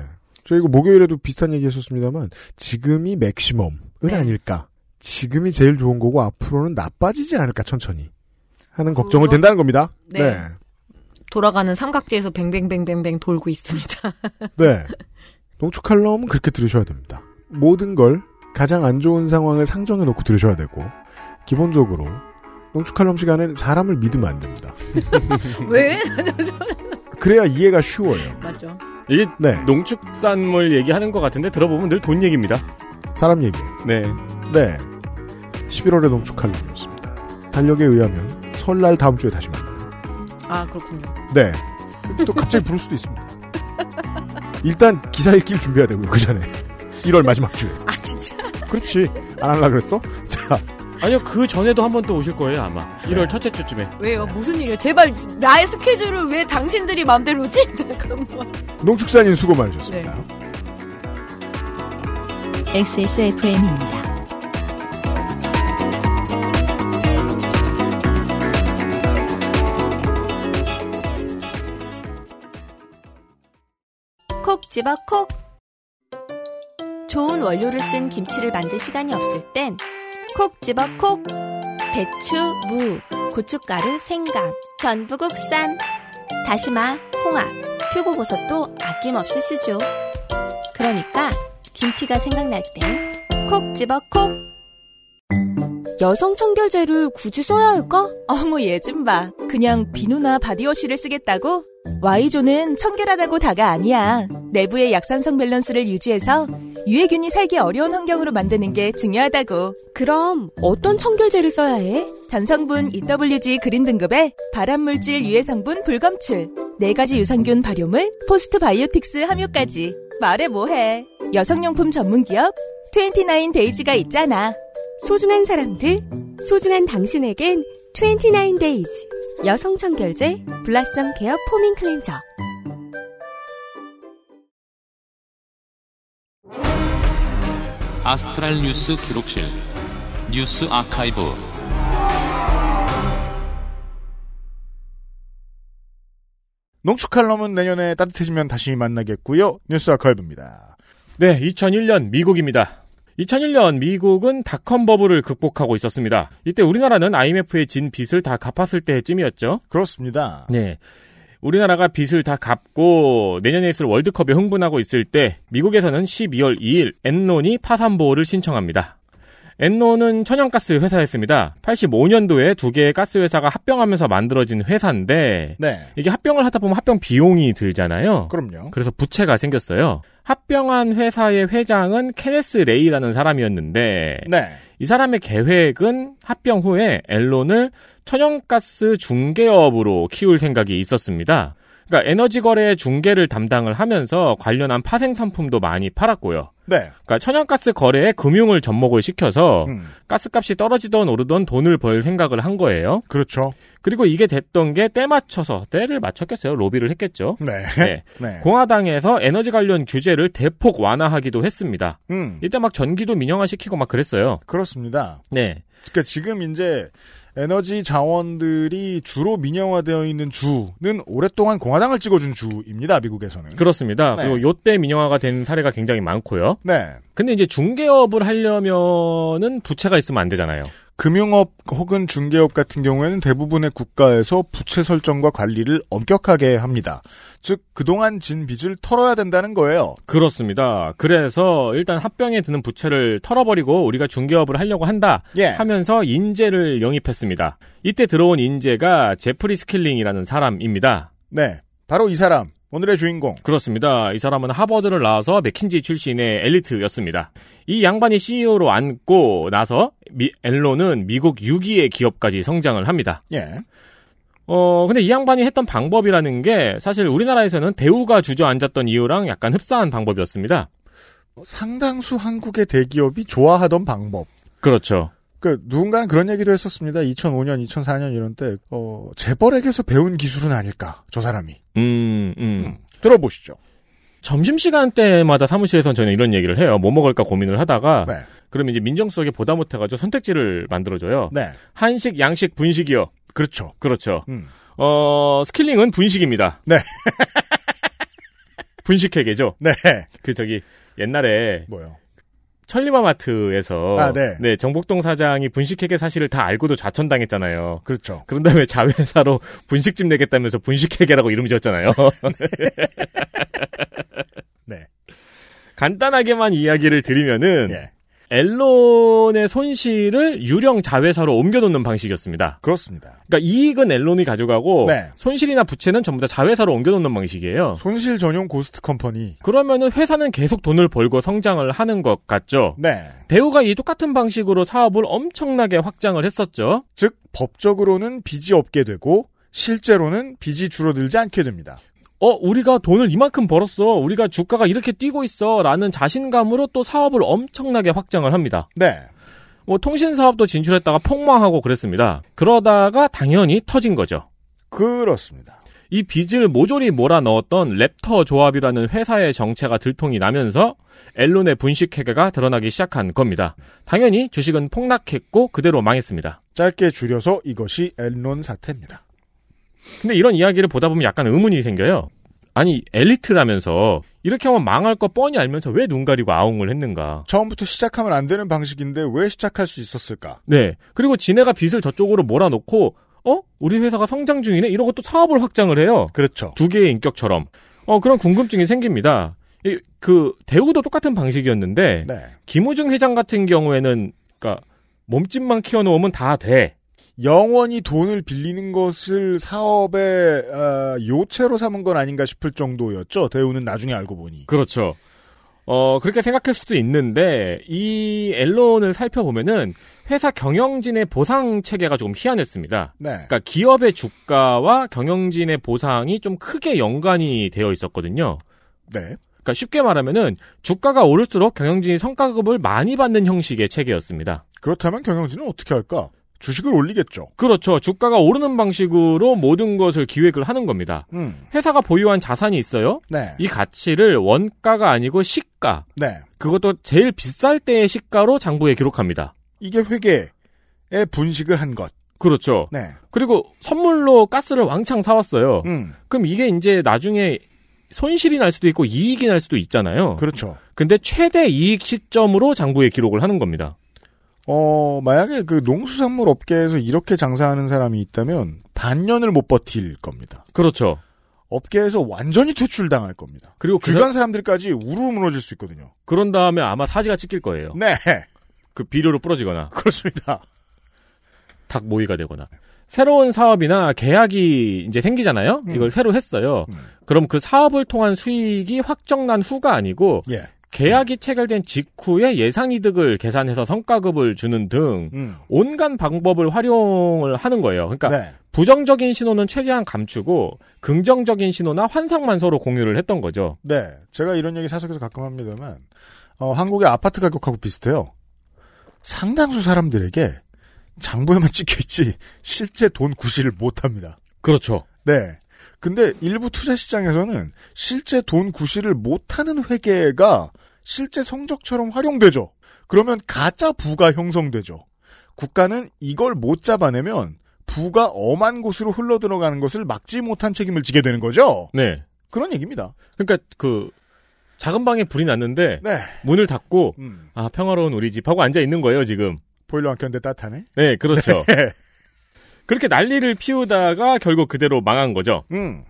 저 이거 목요일에도 비슷한 얘기 했었습니다만, 지금이 맥시멈은 네. 아닐까. 지금이 제일 좋은 거고, 앞으로는 나빠지지 않을까, 천천히. 하는 걱정을 된다는 겁니다. 네. 돌아가는 삼각지에서 뱅뱅뱅뱅뱅 돌고 있습니다. 네. 농축 칼럼은 그렇게 들으셔야 됩니다. 모든 걸 가장 안 좋은 상황을 상정해 놓고 들으셔야 되고, 기본적으로, 농축 칼럼 시간에는 사람을 믿으면 안 됩니다. 왜? 그래야 이해가 쉬워요. 맞죠. 이게 네. 농축산물 얘기하는 것 같은데 들어보면 늘 돈 얘기입니다. 사람 얘기. 네. 네. 11월에 농축칼럼이었습니다. 달력에 의하면 설날 다음 주에 다시 만나요. 아 그렇군요. 네. 또 갑자기 부를 수도 있습니다. 일단 기사 읽기를 준비해야 되고요. 그 전에. 1월 마지막 주에. 아 진짜. 그렇지. 안 할라 그랬어? 자, 아니요, 그 전에도 한 번 또 오실 거예요, 아마. 네. 1월 첫째 주쯤에. 왜요? 무슨 일이에요? 제발 나의 스케줄을 왜 당신들이 맘대로지? 잠깐만. 농축산인 수고 많으셨습니다. XSFM입니다. 콕 집어 콕. 좋은 원료를 쓴 김치를 만들 시간이 없을 땐 콕 집어 콕. 배추, 무, 고춧가루, 생강, 전부 국산. 다시마, 홍합, 표고버섯도 아낌없이 쓰죠. 그러니까 김치가 생각날 땐 콕 집어 콕. 여성 청결제를 굳이 써야 할까? 어머 얘 좀 봐. 그냥 비누나 바디워시를 쓰겠다고? Y존은 청결하다고 다가 아니야. 내부의 약산성 밸런스를 유지해서 유해균이 살기 어려운 환경으로 만드는 게 중요하다고. 그럼 어떤 청결제를 써야 해? 전성분 EWG 그린 등급에 발암물질 유해 성분 불검출, 네 가지 유산균 발효물, postbiotics 함유까지. 말해 뭐해. 여성용품 전문기업 29days가 있잖아. 소중한 사람들, 소중한 당신에겐 29days 여성 청결제 blossom care foaming cleanser 아스트랄 뉴스 기록실 뉴스 아카이브 농축칼럼은 내년에 따뜻해지면 다시 만나겠고요. 뉴스 아카이브입니다. 네, 2001년 미국입니다. 2001년 미국은 닷컴 버블을 극복하고 있었습니다. 이때 우리나라는 IMF에 진 빚을 다 갚았을 때쯤이었죠. 그렇습니다. 네. 우리나라가 빚을 다 갚고 내년에 있을 월드컵에 흥분하고 있을 때 미국에서는 12월 2일 엔론이 파산보호를 신청합니다. 엔론은 천연가스 회사였습니다. 85년도에 두 개의 가스 회사가 합병하면서 만들어진 회사인데 네. 이게 합병을 하다 보면 합병 비용이 들잖아요. 그럼요. 그래서 부채가 생겼어요. 합병한 회사의 회장은 케네스 레이라는 사람이었는데 네. 이 사람의 계획은 합병 후에 엔론을 천연가스 중개업으로 키울 생각이 있었습니다. 그러니까 에너지 거래 중개를 담당을 하면서 관련한 파생 상품도 많이 팔았고요. 네. 그러니까 천연가스 거래에 금융을 접목을 시켜서 음. 가스값이 떨어지던 오르던 돈을 벌 생각을 한 거예요. 그렇죠. 그리고 이게 됐던 게 때 맞춰서 때를 맞췄겠어요. 로비를 했겠죠. 네. 네. 네. 공화당에서 에너지 관련 규제를 대폭 완화하기도 했습니다. 음. 이때 막 전기도 민영화시키고 막 그랬어요. 그렇습니다. 네. 그러니까 지금 이제 에너지 자원들이 주로 민영화되어 있는 주는 오랫동안 공화당을 찍어준 주입니다. 미국에서는. 그렇습니다. 네. 그리고 요때 민영화가 된 사례가 굉장히 많고요. 네. 근데 이제 중개업을 하려면은 부채가 있으면 안 되잖아요. 금융업 혹은 중개업 같은 경우에는 대부분의 국가에서 부채 설정과 관리를 엄격하게 합니다. 즉 그동안 진 빚을 털어야 된다는 거예요. 그렇습니다. 그래서 일단 합병에 드는 부채를 털어버리고 우리가 중개업을 하려고 한다 예. 하면서 인재를 영입했습니다. 이때 들어온 인재가 제프리 스킬링이라는 사람입니다. 네. 바로 이 사람. 오늘의 주인공. 그렇습니다. 이 사람은 하버드를 나와서 맥킨지 출신의 엘리트였습니다. 이 양반이 CEO로 앉고 나서 미, 엔론은 미국 6위의 기업까지 성장을 합니다. 예. 어, 근데 이 양반이 했던 방법이라는 게 사실 우리나라에서는 대우가 주저앉았던 이유랑 약간 흡사한 방법이었습니다. 상당수 한국의 대기업이 좋아하던 방법. 그렇죠. 그 누군가는 그런 얘기도 했었습니다. 2005년, 2004년 이런 때 어, 재벌에게서 배운 기술은 아닐까 저 사람이. 음, 음. 들어보시죠. 점심시간 때마다 사무실에선 저는 이런 얘기를 해요. 뭐 먹을까 고민을 하다가. 네. 그러면 이제 민정수석이 보다 못해가지고 선택지를 만들어줘요. 네. 한식, 양식, 분식이요. 그렇죠. 그렇죠. 음. 어, 스킬링은 분식입니다. 네. 분식회계죠. 네. 그 저기 옛날에 뭐요? 천리마마트에서 아, 네. 정복동 사장이 분식회계 사실을 다 알고도 좌천당했잖아요. 그렇죠. 그런 다음에 자회사로 분식집 내겠다면서 분식회계라고 이름 지었잖아요. 네. 간단하게만 이야기를 드리면은 예. 앨론의 손실을 유령 자회사로 옮겨놓는 방식이었습니다. 그렇습니다. 그러니까 이익은 앨론이 가져가고 네. 손실이나 부채는 전부 다 자회사로 옮겨놓는 방식이에요. 손실 전용 고스트 컴퍼니. 그러면은 회사는 계속 돈을 벌고 성장을 하는 것 같죠. 네. 대우가 이 똑같은 방식으로 사업을 엄청나게 확장을 했었죠. 즉 법적으로는 빚이 없게 되고 실제로는 빚이 줄어들지 않게 됩니다. 어, 우리가 돈을 이만큼 벌었어. 우리가 주가가 이렇게 뛰고 있어. 라는 자신감으로 또 사업을 엄청나게 확장을 합니다. 네. 뭐 통신 사업도 진출했다가 폭망하고 그랬습니다. 그러다가 당연히 터진 거죠. 그렇습니다. 이 빚을 모조리 몰아 넣었던 랩터 조합이라는 회사의 정체가 들통이 나면서 앨론의 분식 회계가 드러나기 시작한 겁니다. 당연히 주식은 폭락했고 그대로 망했습니다. 짧게 줄여서 이것이 앨론 사태입니다. 근데 이런 이야기를 보다 보면 약간 의문이 생겨요. 아니 엘리트라면서 이렇게 하면 망할 거 뻔히 알면서 왜 눈 가리고 아웅을 했는가? 처음부터 시작하면 안 되는 방식인데 왜 시작할 수 있었을까? 네. 그리고 지네가 빚을 저쪽으로 몰아놓고 어? 우리 회사가 성장 중이네? 이러고 또 사업을 확장을 해요. 그렇죠. 두 개의 인격처럼. 어, 그런 궁금증이 생깁니다. 이, 그, 대우도 똑같은 방식이었는데, 네. 김우중 회장 같은 경우에는, 그니까, 몸집만 키워놓으면 다 돼. 영원히 돈을 빌리는 것을 사업의 어, 요체로 삼은 건 아닌가 싶을 정도였죠. 대우는 나중에 알고 보니. 그렇죠. 어, 그렇게 생각할 수도 있는데, 이 앨런을 살펴보면은, 회사 경영진의 보상 체계가 조금 희한했습니다. 네. 그러니까 기업의 주가와 경영진의 보상이 좀 크게 연관이 되어 있었거든요. 네. 그러니까 쉽게 말하면은 주가가 오를수록 경영진이 성과급을 많이 받는 형식의 체계였습니다. 그렇다면 경영진은 어떻게 할까? 주식을 올리겠죠. 그렇죠. 주가가 오르는 방식으로 모든 것을 기획을 하는 겁니다. 음. 회사가 보유한 자산이 있어요. 네. 이 가치를 원가가 아니고 시가, 네. 그것도 제일 비쌀 때의 시가로 장부에 기록합니다. 이게 회계의 분식을 한 것. 그렇죠. 네. 그리고 선물로 가스를 왕창 사왔어요. 음. 그럼 이게 이제 나중에 손실이 날 수도 있고 이익이 날 수도 있잖아요. 그렇죠. 근데 최대 이익 시점으로 장부에 기록을 하는 겁니다. 어, 만약에 그 농수산물 업계에서 이렇게 장사하는 사람이 있다면 반년을 못 버틸 겁니다. 그렇죠. 업계에서 완전히 퇴출당할 겁니다. 그리고 그 주변 사람들까지 우르르 무너질 수 있거든요. 그런 다음에 아마 사지가 찍힐 거예요. 네. 그 비료로 부러지거나 그렇습니다. 닭 모이가 되거나 새로운 사업이나 계약이 이제 생기잖아요. 음. 이걸 새로 했어요. 음. 그럼 그 사업을 통한 수익이 확정난 후가 아니고 예. 계약이 체결된 직후에 예상 이득을 계산해서 성과급을 주는 등 음. 온갖 방법을 활용을 하는 거예요. 그러니까 네. 부정적인 신호는 최대한 감추고 긍정적인 신호나 환상만 서로 공유를 했던 거죠. 네. 제가 이런 얘기 사석에서 가끔 합니다만, 어, 한국의 아파트 가격하고 비슷해요. 상당수 사람들에게 장부에만 찍혀있지, 실제 돈 구실을 못 합니다. 그렇죠. 네. 근데 일부 투자 시장에서는 실제 돈 구실을 못하는 회계가 실제 성적처럼 활용되죠. 그러면 가짜 부가 형성되죠. 국가는 이걸 못 잡아내면 부가 엄한 곳으로 흘러 들어가는 것을 막지 못한 책임을 지게 되는 거죠. 네. 그런 얘기입니다. 그러니까 그 작은 방에 불이 났는데 네. 문을 닫고 음. 아 평화로운 우리 집 하고 앉아 있는 거예요 지금. 보일러 안 켰는데 따뜻하네. 네, 그렇죠. 네. 그렇게 난리를 피우다가 결국 그대로 망한 거죠. 음.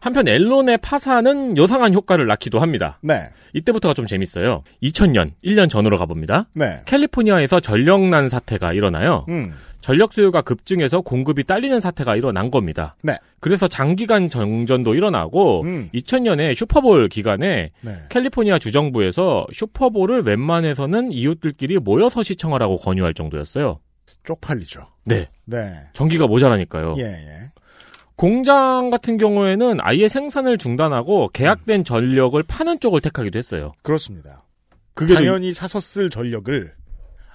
한편 앨론의 파산은 요상한 효과를 낳기도 합니다. 네. 이때부터가 좀 재밌어요. 2000년, 1년 전으로 가봅니다. 네. 캘리포니아에서 전력난 사태가 일어나요. 음. 전력 수요가 급증해서 공급이 딸리는 사태가 일어난 겁니다. 네. 그래서 장기간 정전도 일어나고 음. 2000년에 슈퍼볼 기간에 네. 캘리포니아 주정부에서 슈퍼볼을 웬만해서는 이웃들끼리 모여서 시청하라고 권유할 정도였어요. 쪽팔리죠. 네. 네. 전기가 모자라니까요. 예, 예. 공장 같은 경우에는 아예 생산을 중단하고 계약된 전력을 파는 쪽을 택하기도 했어요. 그렇습니다. 그게 좀- 당연히 사서 쓸 전력을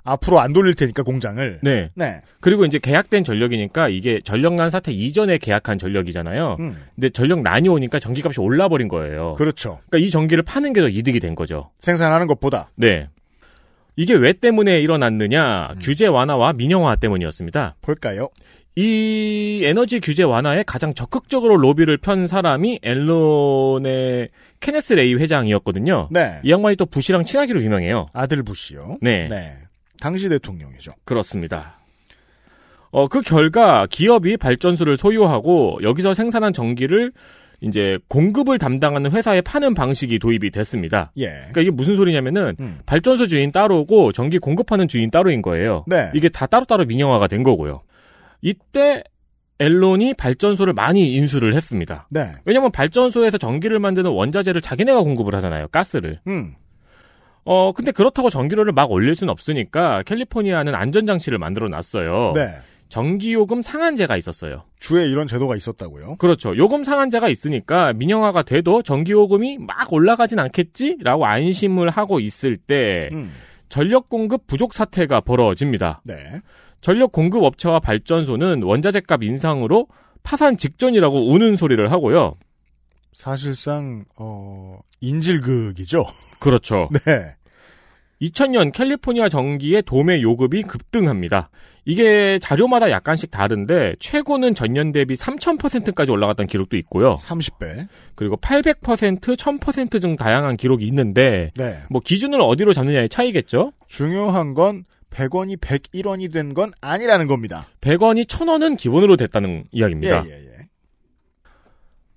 앞으로 안 돌릴 테니까 공장을. 네. 네. 그리고 이제 계약된 전력이니까 이게 전력난 사태 이전에 계약한 전력이잖아요. 음. 근데 전력난이 오니까 전기값이 올라버린 거예요. 그렇죠. 그러니까 이 전기를 파는 게 더 이득이 된 거죠. 생산하는 것보다. 네. 이게 왜 때문에 일어났느냐? 규제 완화와 민영화 때문이었습니다. 볼까요? 이 에너지 규제 완화에 가장 적극적으로 로비를 편 사람이 앨론의 케네스 레이 회장이었거든요. 네. 이 양반이 또 부시랑 친하기로 유명해요. 아들 부시요. 네. 네. 당시 대통령이죠. 그렇습니다. 어, 그 결과 기업이 발전소를 소유하고 여기서 생산한 전기를 이제 공급을 담당하는 회사에 파는 방식이 도입이 됐습니다. 예. 그러니까 이게 무슨 소리냐면은 음. 발전소 주인 따로고 전기 공급하는 주인 따로인 거예요. 네. 이게 다 따로따로 민영화가 된 거고요. 이때 앨론이 발전소를 많이 인수를 했습니다. 네. 왜냐면 발전소에서 전기를 만드는 원자재를 자기네가 공급을 하잖아요. 가스를. 음. 어, 근데 그렇다고 전기료를 막 올릴 수는 없으니까 캘리포니아는 안전장치를 만들어 놨어요. 네. 전기요금 상한제가 있었어요. 주에 이런 제도가 있었다고요? 그렇죠. 요금 상한제가 있으니까 민영화가 돼도 전기요금이 막 올라가진 않겠지라고 안심을 하고 있을 때 음. 전력 공급 부족 사태가 벌어집니다. 네. 전력 공급 업체와 발전소는 원자재 값 인상으로 파산 직전이라고 우는 소리를 하고요. 사실상 어 인질극이죠. 그렇죠. 네. 2000년 캘리포니아 전기의 도매 요금이 급등합니다. 이게 자료마다 약간씩 다른데 최고는 전년 대비 3000%까지 올라갔던 기록도 있고요. 30배. 그리고 800%, 1000%등 다양한 기록이 있는데 네. 뭐 기준을 어디로 잡느냐의 차이겠죠. 중요한 건 100원이 101원이 된 건 아니라는 겁니다. 100원이 1000원은 기본으로 됐다는 이야기입니다. 예, 예, 예.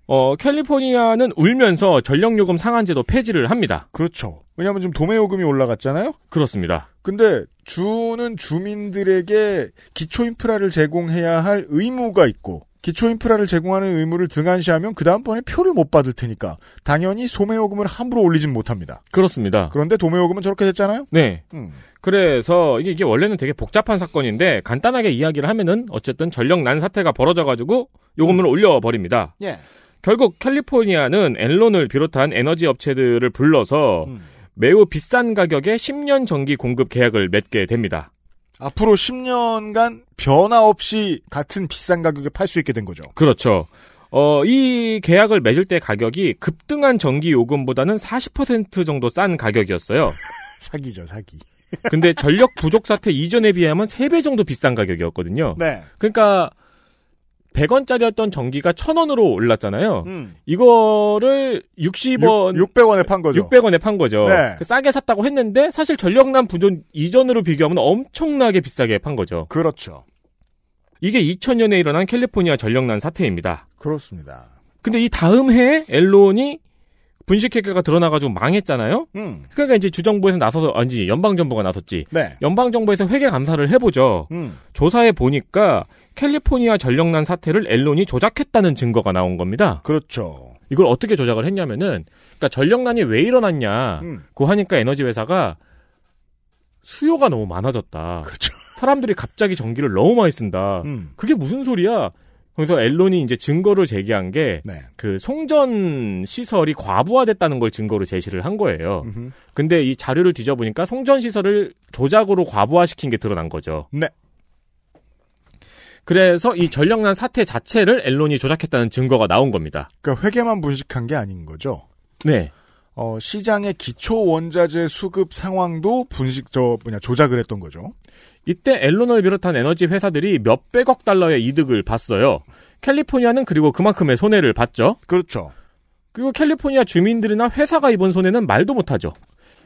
어, 캘리포니아는 울면서 전력요금 상한제도 폐지를 합니다. 그렇죠. 왜냐하면 지금 도매 요금이 올라갔잖아요. 그렇습니다. 근데 주는 주민들에게 기초 인프라를 제공해야 할 의무가 있고 기초 인프라를 제공하는 의무를 등한시하면 그 다음번에 표를 못 받을 테니까 당연히 소매 요금을 함부로 올리진 못합니다. 그렇습니다. 그런데 도매 요금은 저렇게 됐잖아요. 네. 음. 그래서 이게, 이게 원래는 되게 복잡한 사건인데 간단하게 이야기를 하면은 어쨌든 전력 난 사태가 벌어져가지고 요금을 올려 버립니다. 예. 결국 캘리포니아는 앨론을 비롯한 에너지 업체들을 불러서 음. 매우 비싼 가격에 10년 전기 공급 계약을 맺게 됩니다. 앞으로 10년간 변화 없이 같은 비싼 가격에 팔 수 있게 된 거죠. 그렇죠. 어, 이 계약을 맺을 때 가격이 급등한 전기 요금보다는 40% 정도 싼 가격이었어요. 사기죠, 사기. 근데 전력 부족 사태 이전에 비하면 3배 정도 비싼 가격이었거든요. 네. 그러니까 100원짜리였던 전기가 1000원으로 올랐잖아요. 음. 이거를 60원 6, 600원에 판 거죠. 600원에 판 거죠. 네. 그 싸게 샀다고 했는데 사실 전력난 부존 이전으로 비교하면 엄청나게 비싸게 판 거죠. 그렇죠. 이게 2000년에 일어난 캘리포니아 전력난 사태입니다. 그렇습니다. 근데 이 다음 해에 앨론이 분식회계가 드러나가지고 망했잖아요. 음. 그러니까 이제 주정부에서 나서서 아니지 연방 정부가 나섰지. 네. 연방 정부에서 회계 감사를 해보죠. 음. 조사해 보니까 캘리포니아 전력난 사태를 앨론이 조작했다는 증거가 나온 겁니다. 그렇죠. 이걸 어떻게 조작을 했냐면은, 그러니까 전력난이 왜 일어났냐. 음. 그 하니까 에너지 회사가 수요가 너무 많아졌다. 그렇죠. 사람들이 갑자기 전기를 너무 많이 쓴다. 음. 그게 무슨 소리야? 그래서 앨론이 이제 증거를 제기한 게 네. 그 송전 시설이 과부하됐다는 걸 증거로 제시를 한 거예요. 음흠. 근데 이 자료를 뒤져보니까 송전 시설을 조작으로 과부하시킨 게 드러난 거죠. 네. 그래서 이 전력난 사태 자체를 앨론이 조작했다는 증거가 나온 겁니다. 그러니까 회계만 분식한 게 아닌 거죠. 네. 어, 시장의 기초 원자재 수급 상황도 분식 저 뭐냐 조작을 했던 거죠. 이때 앨론을 비롯한 에너지 회사들이 몇백억 달러의 이득을 봤어요. 캘리포니아는 그리고 그만큼의 손해를 봤죠. 그렇죠. 그리고 캘리포니아 주민들이나 회사가 입은 손해는 말도 못하죠.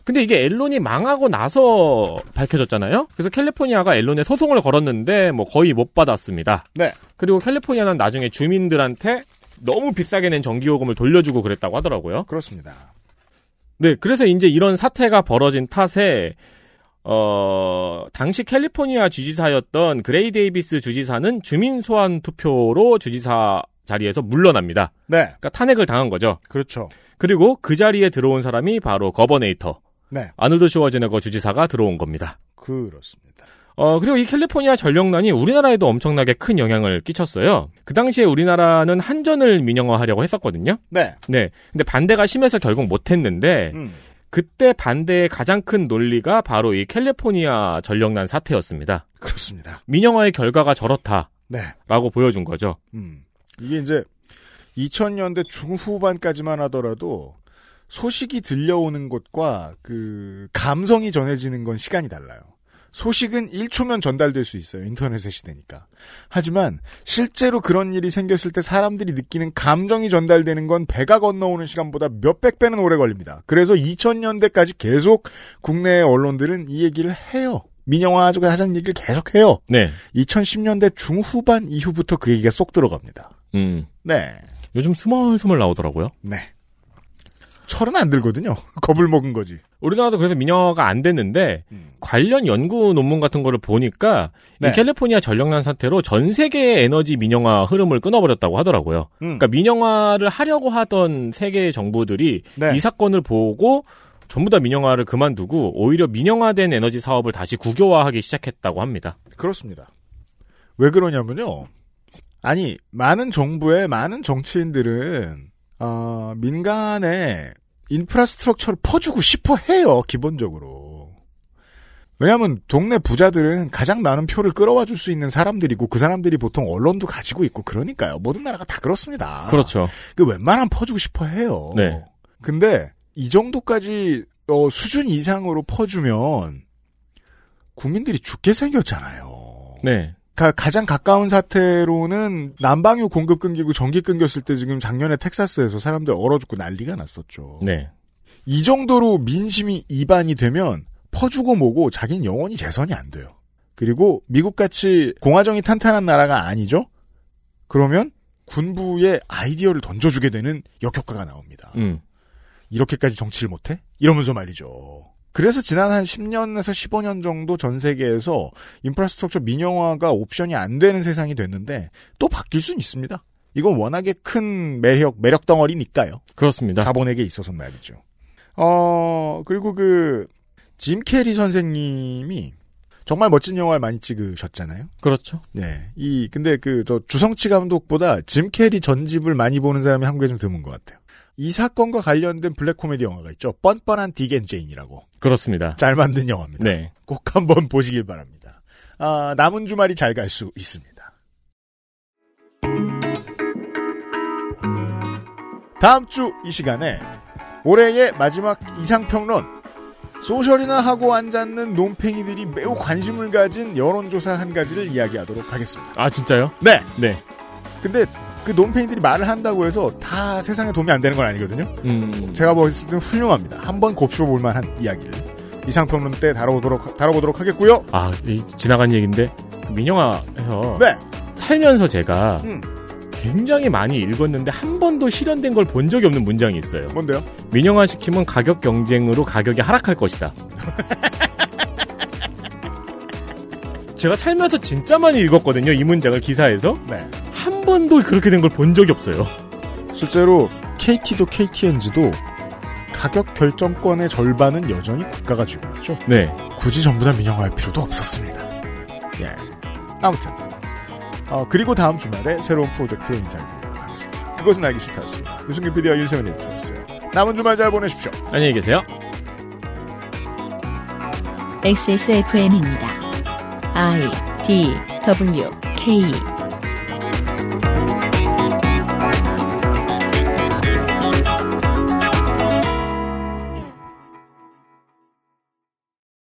근데 이게 앨론이 망하고 나서 밝혀졌잖아요. 그래서 캘리포니아가 앨론에 소송을 걸었는데 뭐 거의 못 받았습니다. 네. 그리고 캘리포니아는 나중에 주민들한테 너무 비싸게 낸 전기요금을 돌려주고 그랬다고 하더라고요. 그렇습니다. 네, 그래서 이제 이런 사태가 벌어진 탓에 어 당시 캘리포니아 주지사였던 그레이 데이비스 주지사는 주민 소환 투표로 주지사 자리에서 물러납니다. 네. 그러니까 탄핵을 당한 거죠. 그렇죠. 그리고 그 자리에 들어온 사람이 바로 Governator 네. 아놀드 슈워제네거 주지사가 들어온 겁니다. 그렇습니다. 어, 그리고 이 캘리포니아 전력난이 우리나라에도 엄청나게 큰 영향을 끼쳤어요. 그 당시에 우리나라는 한전을 민영화하려고 했었거든요. 네. 네. 근데 반대가 심해서 결국 못했는데, 음. 그때 반대의 가장 큰 논리가 바로 이 캘리포니아 전력난 사태였습니다. 그렇습니다. 민영화의 결과가 저렇다라고 네. 보여준 거죠. 음. 이게 이제 2000년대 중후반까지만 하더라도 소식이 들려오는 것과 그 감성이 전해지는 건 시간이 달라요. 소식은 1초면 전달될 수 있어요. 인터넷의 시대니까. 하지만 실제로 그런 일이 생겼을 때 사람들이 느끼는 감정이 전달되는 건 배가 건너오는 시간보다 몇백 배는 오래 걸립니다. 그래서 2000년대까지 계속 국내 언론들은 이 얘기를 해요. 민영화하자고 하자는 얘기를 계속 해요. 네. 2010년대 중후반 이후부터 그 얘기가 쏙 들어갑니다. 음. 네. 요즘 스멀스멀 나오더라고요. 네. 철은 안 들거든요. 겁을 먹은 거지. 우리나라도 그래서 민영화가 안 됐는데 음. 관련 연구 논문 같은 거를 보니까 네. 이 캘리포니아 전력난 사태로 전 세계의 에너지 민영화 흐름을 끊어버렸다고 하더라고요. 음. 그러니까 민영화를 하려고 하던 세계 정부들이 네. 이 사건을 보고 전부 다 민영화를 그만두고 오히려 민영화된 에너지 사업을 다시 국유화하기 시작했다고 합니다. 그렇습니다. 왜 그러냐면요. 아니, 많은 정부의 많은 정치인들은, 어, 민간에 인프라스트럭처를 퍼주고 싶어 해요, 기본적으로. 왜냐하면 동네 부자들은 가장 많은 표를 끌어와 줄 수 있는 사람들이고 그 사람들이 보통 언론도 가지고 있고 그러니까요. 모든 나라가 다 그렇습니다. 그렇죠. 그 웬만하면 퍼주고 싶어 해요. 네. 근데 이 정도까지 어, 수준 이상으로 퍼주면 국민들이 죽게 생겼잖아요. 네. 가, 가장 가까운 사태로는 난방유 공급 끊기고 전기 끊겼을 때 지금 작년에 텍사스에서 사람들 얼어 죽고 난리가 났었죠. 네. 이 정도로 민심이 이반이 되면 퍼주고 뭐고 자기는 영원히 재선이 안 돼요. 그리고 미국같이 공화정이 탄탄한 나라가 아니죠? 그러면 군부에 아이디어를 던져주게 되는 역효과가 나옵니다. 음. 이렇게까지 정치를 못해? 이러면서 말이죠. 그래서 지난 한 10년에서 15년 정도 전 세계에서 infrastructure 민영화가 옵션이 안 되는 세상이 됐는데 또 바뀔 수는 있습니다. 이건 워낙에 큰 매력, 매력 덩어리니까요. 그렇습니다. 자본에게 있어서는 말이죠. 어, 그리고 그, 짐 캐리 선생님이 정말 멋진 영화를 많이 찍으셨잖아요. 그렇죠. 네. 이, 근데 그, 저, 주성치 감독보다 짐 캐리 전집을 많이 보는 사람이 한국에 좀 드문 것 같아요. 이 사건과 관련된 블랙 코미디 영화가 있죠. 뻔뻔한 딕 앤 제인이라고. 그렇습니다. 잘 만든 영화입니다. 네. 꼭 한번 보시길 바랍니다. 아, 남은 주말이 잘 갈 수 있습니다. 다음 주 이 시간에 올해의 마지막 이상평론 소셜이나 하고 앉았는 논팽이들이 매우 관심을 가진 여론조사 한 가지를 이야기하도록 하겠습니다. 아 진짜요? 네. 네. 근데 그 논팽이들이 말을 한다고 해서 다 세상에 도움이 안 되는 건 아니거든요. 음. 제가 봤을 때는 훌륭합니다. 한번 곱씹어볼 만한 이야기를 이상평론 때 다뤄보도록, 다뤄보도록 하겠고요. 아, 이 지나간 얘기인데 그 민영화에서 네. 살면서 제가 음. 굉장히 많이 읽었는데 한 번도 실현된 걸 본 적이 없는 문장이 있어요. 뭔데요? 민영화 시키면 가격 경쟁으로 가격이 하락할 것이다. 제가 살면서 진짜 많이 읽었거든요. 이 문장을 기사에서 네. 한 번도 그렇게 된 걸 본 적이 없어요. 실제로 KT도 KTNG도 가격 결정권의 절반은 여전히 국가가 쥐고 있죠. 네. 굳이 전부 다 민영화할 필요도 없었습니다. 예. 아무튼. 어, 그리고 다음 주말에 새로운 프로젝트로 인사드리도록 하겠습니다. 그것은 알기 싫다였습니다. 유승균 PD와 윤세민 에디터였어요. 남은 주말 잘 보내십시오. 안녕히 계세요. XSFM입니다. I D W K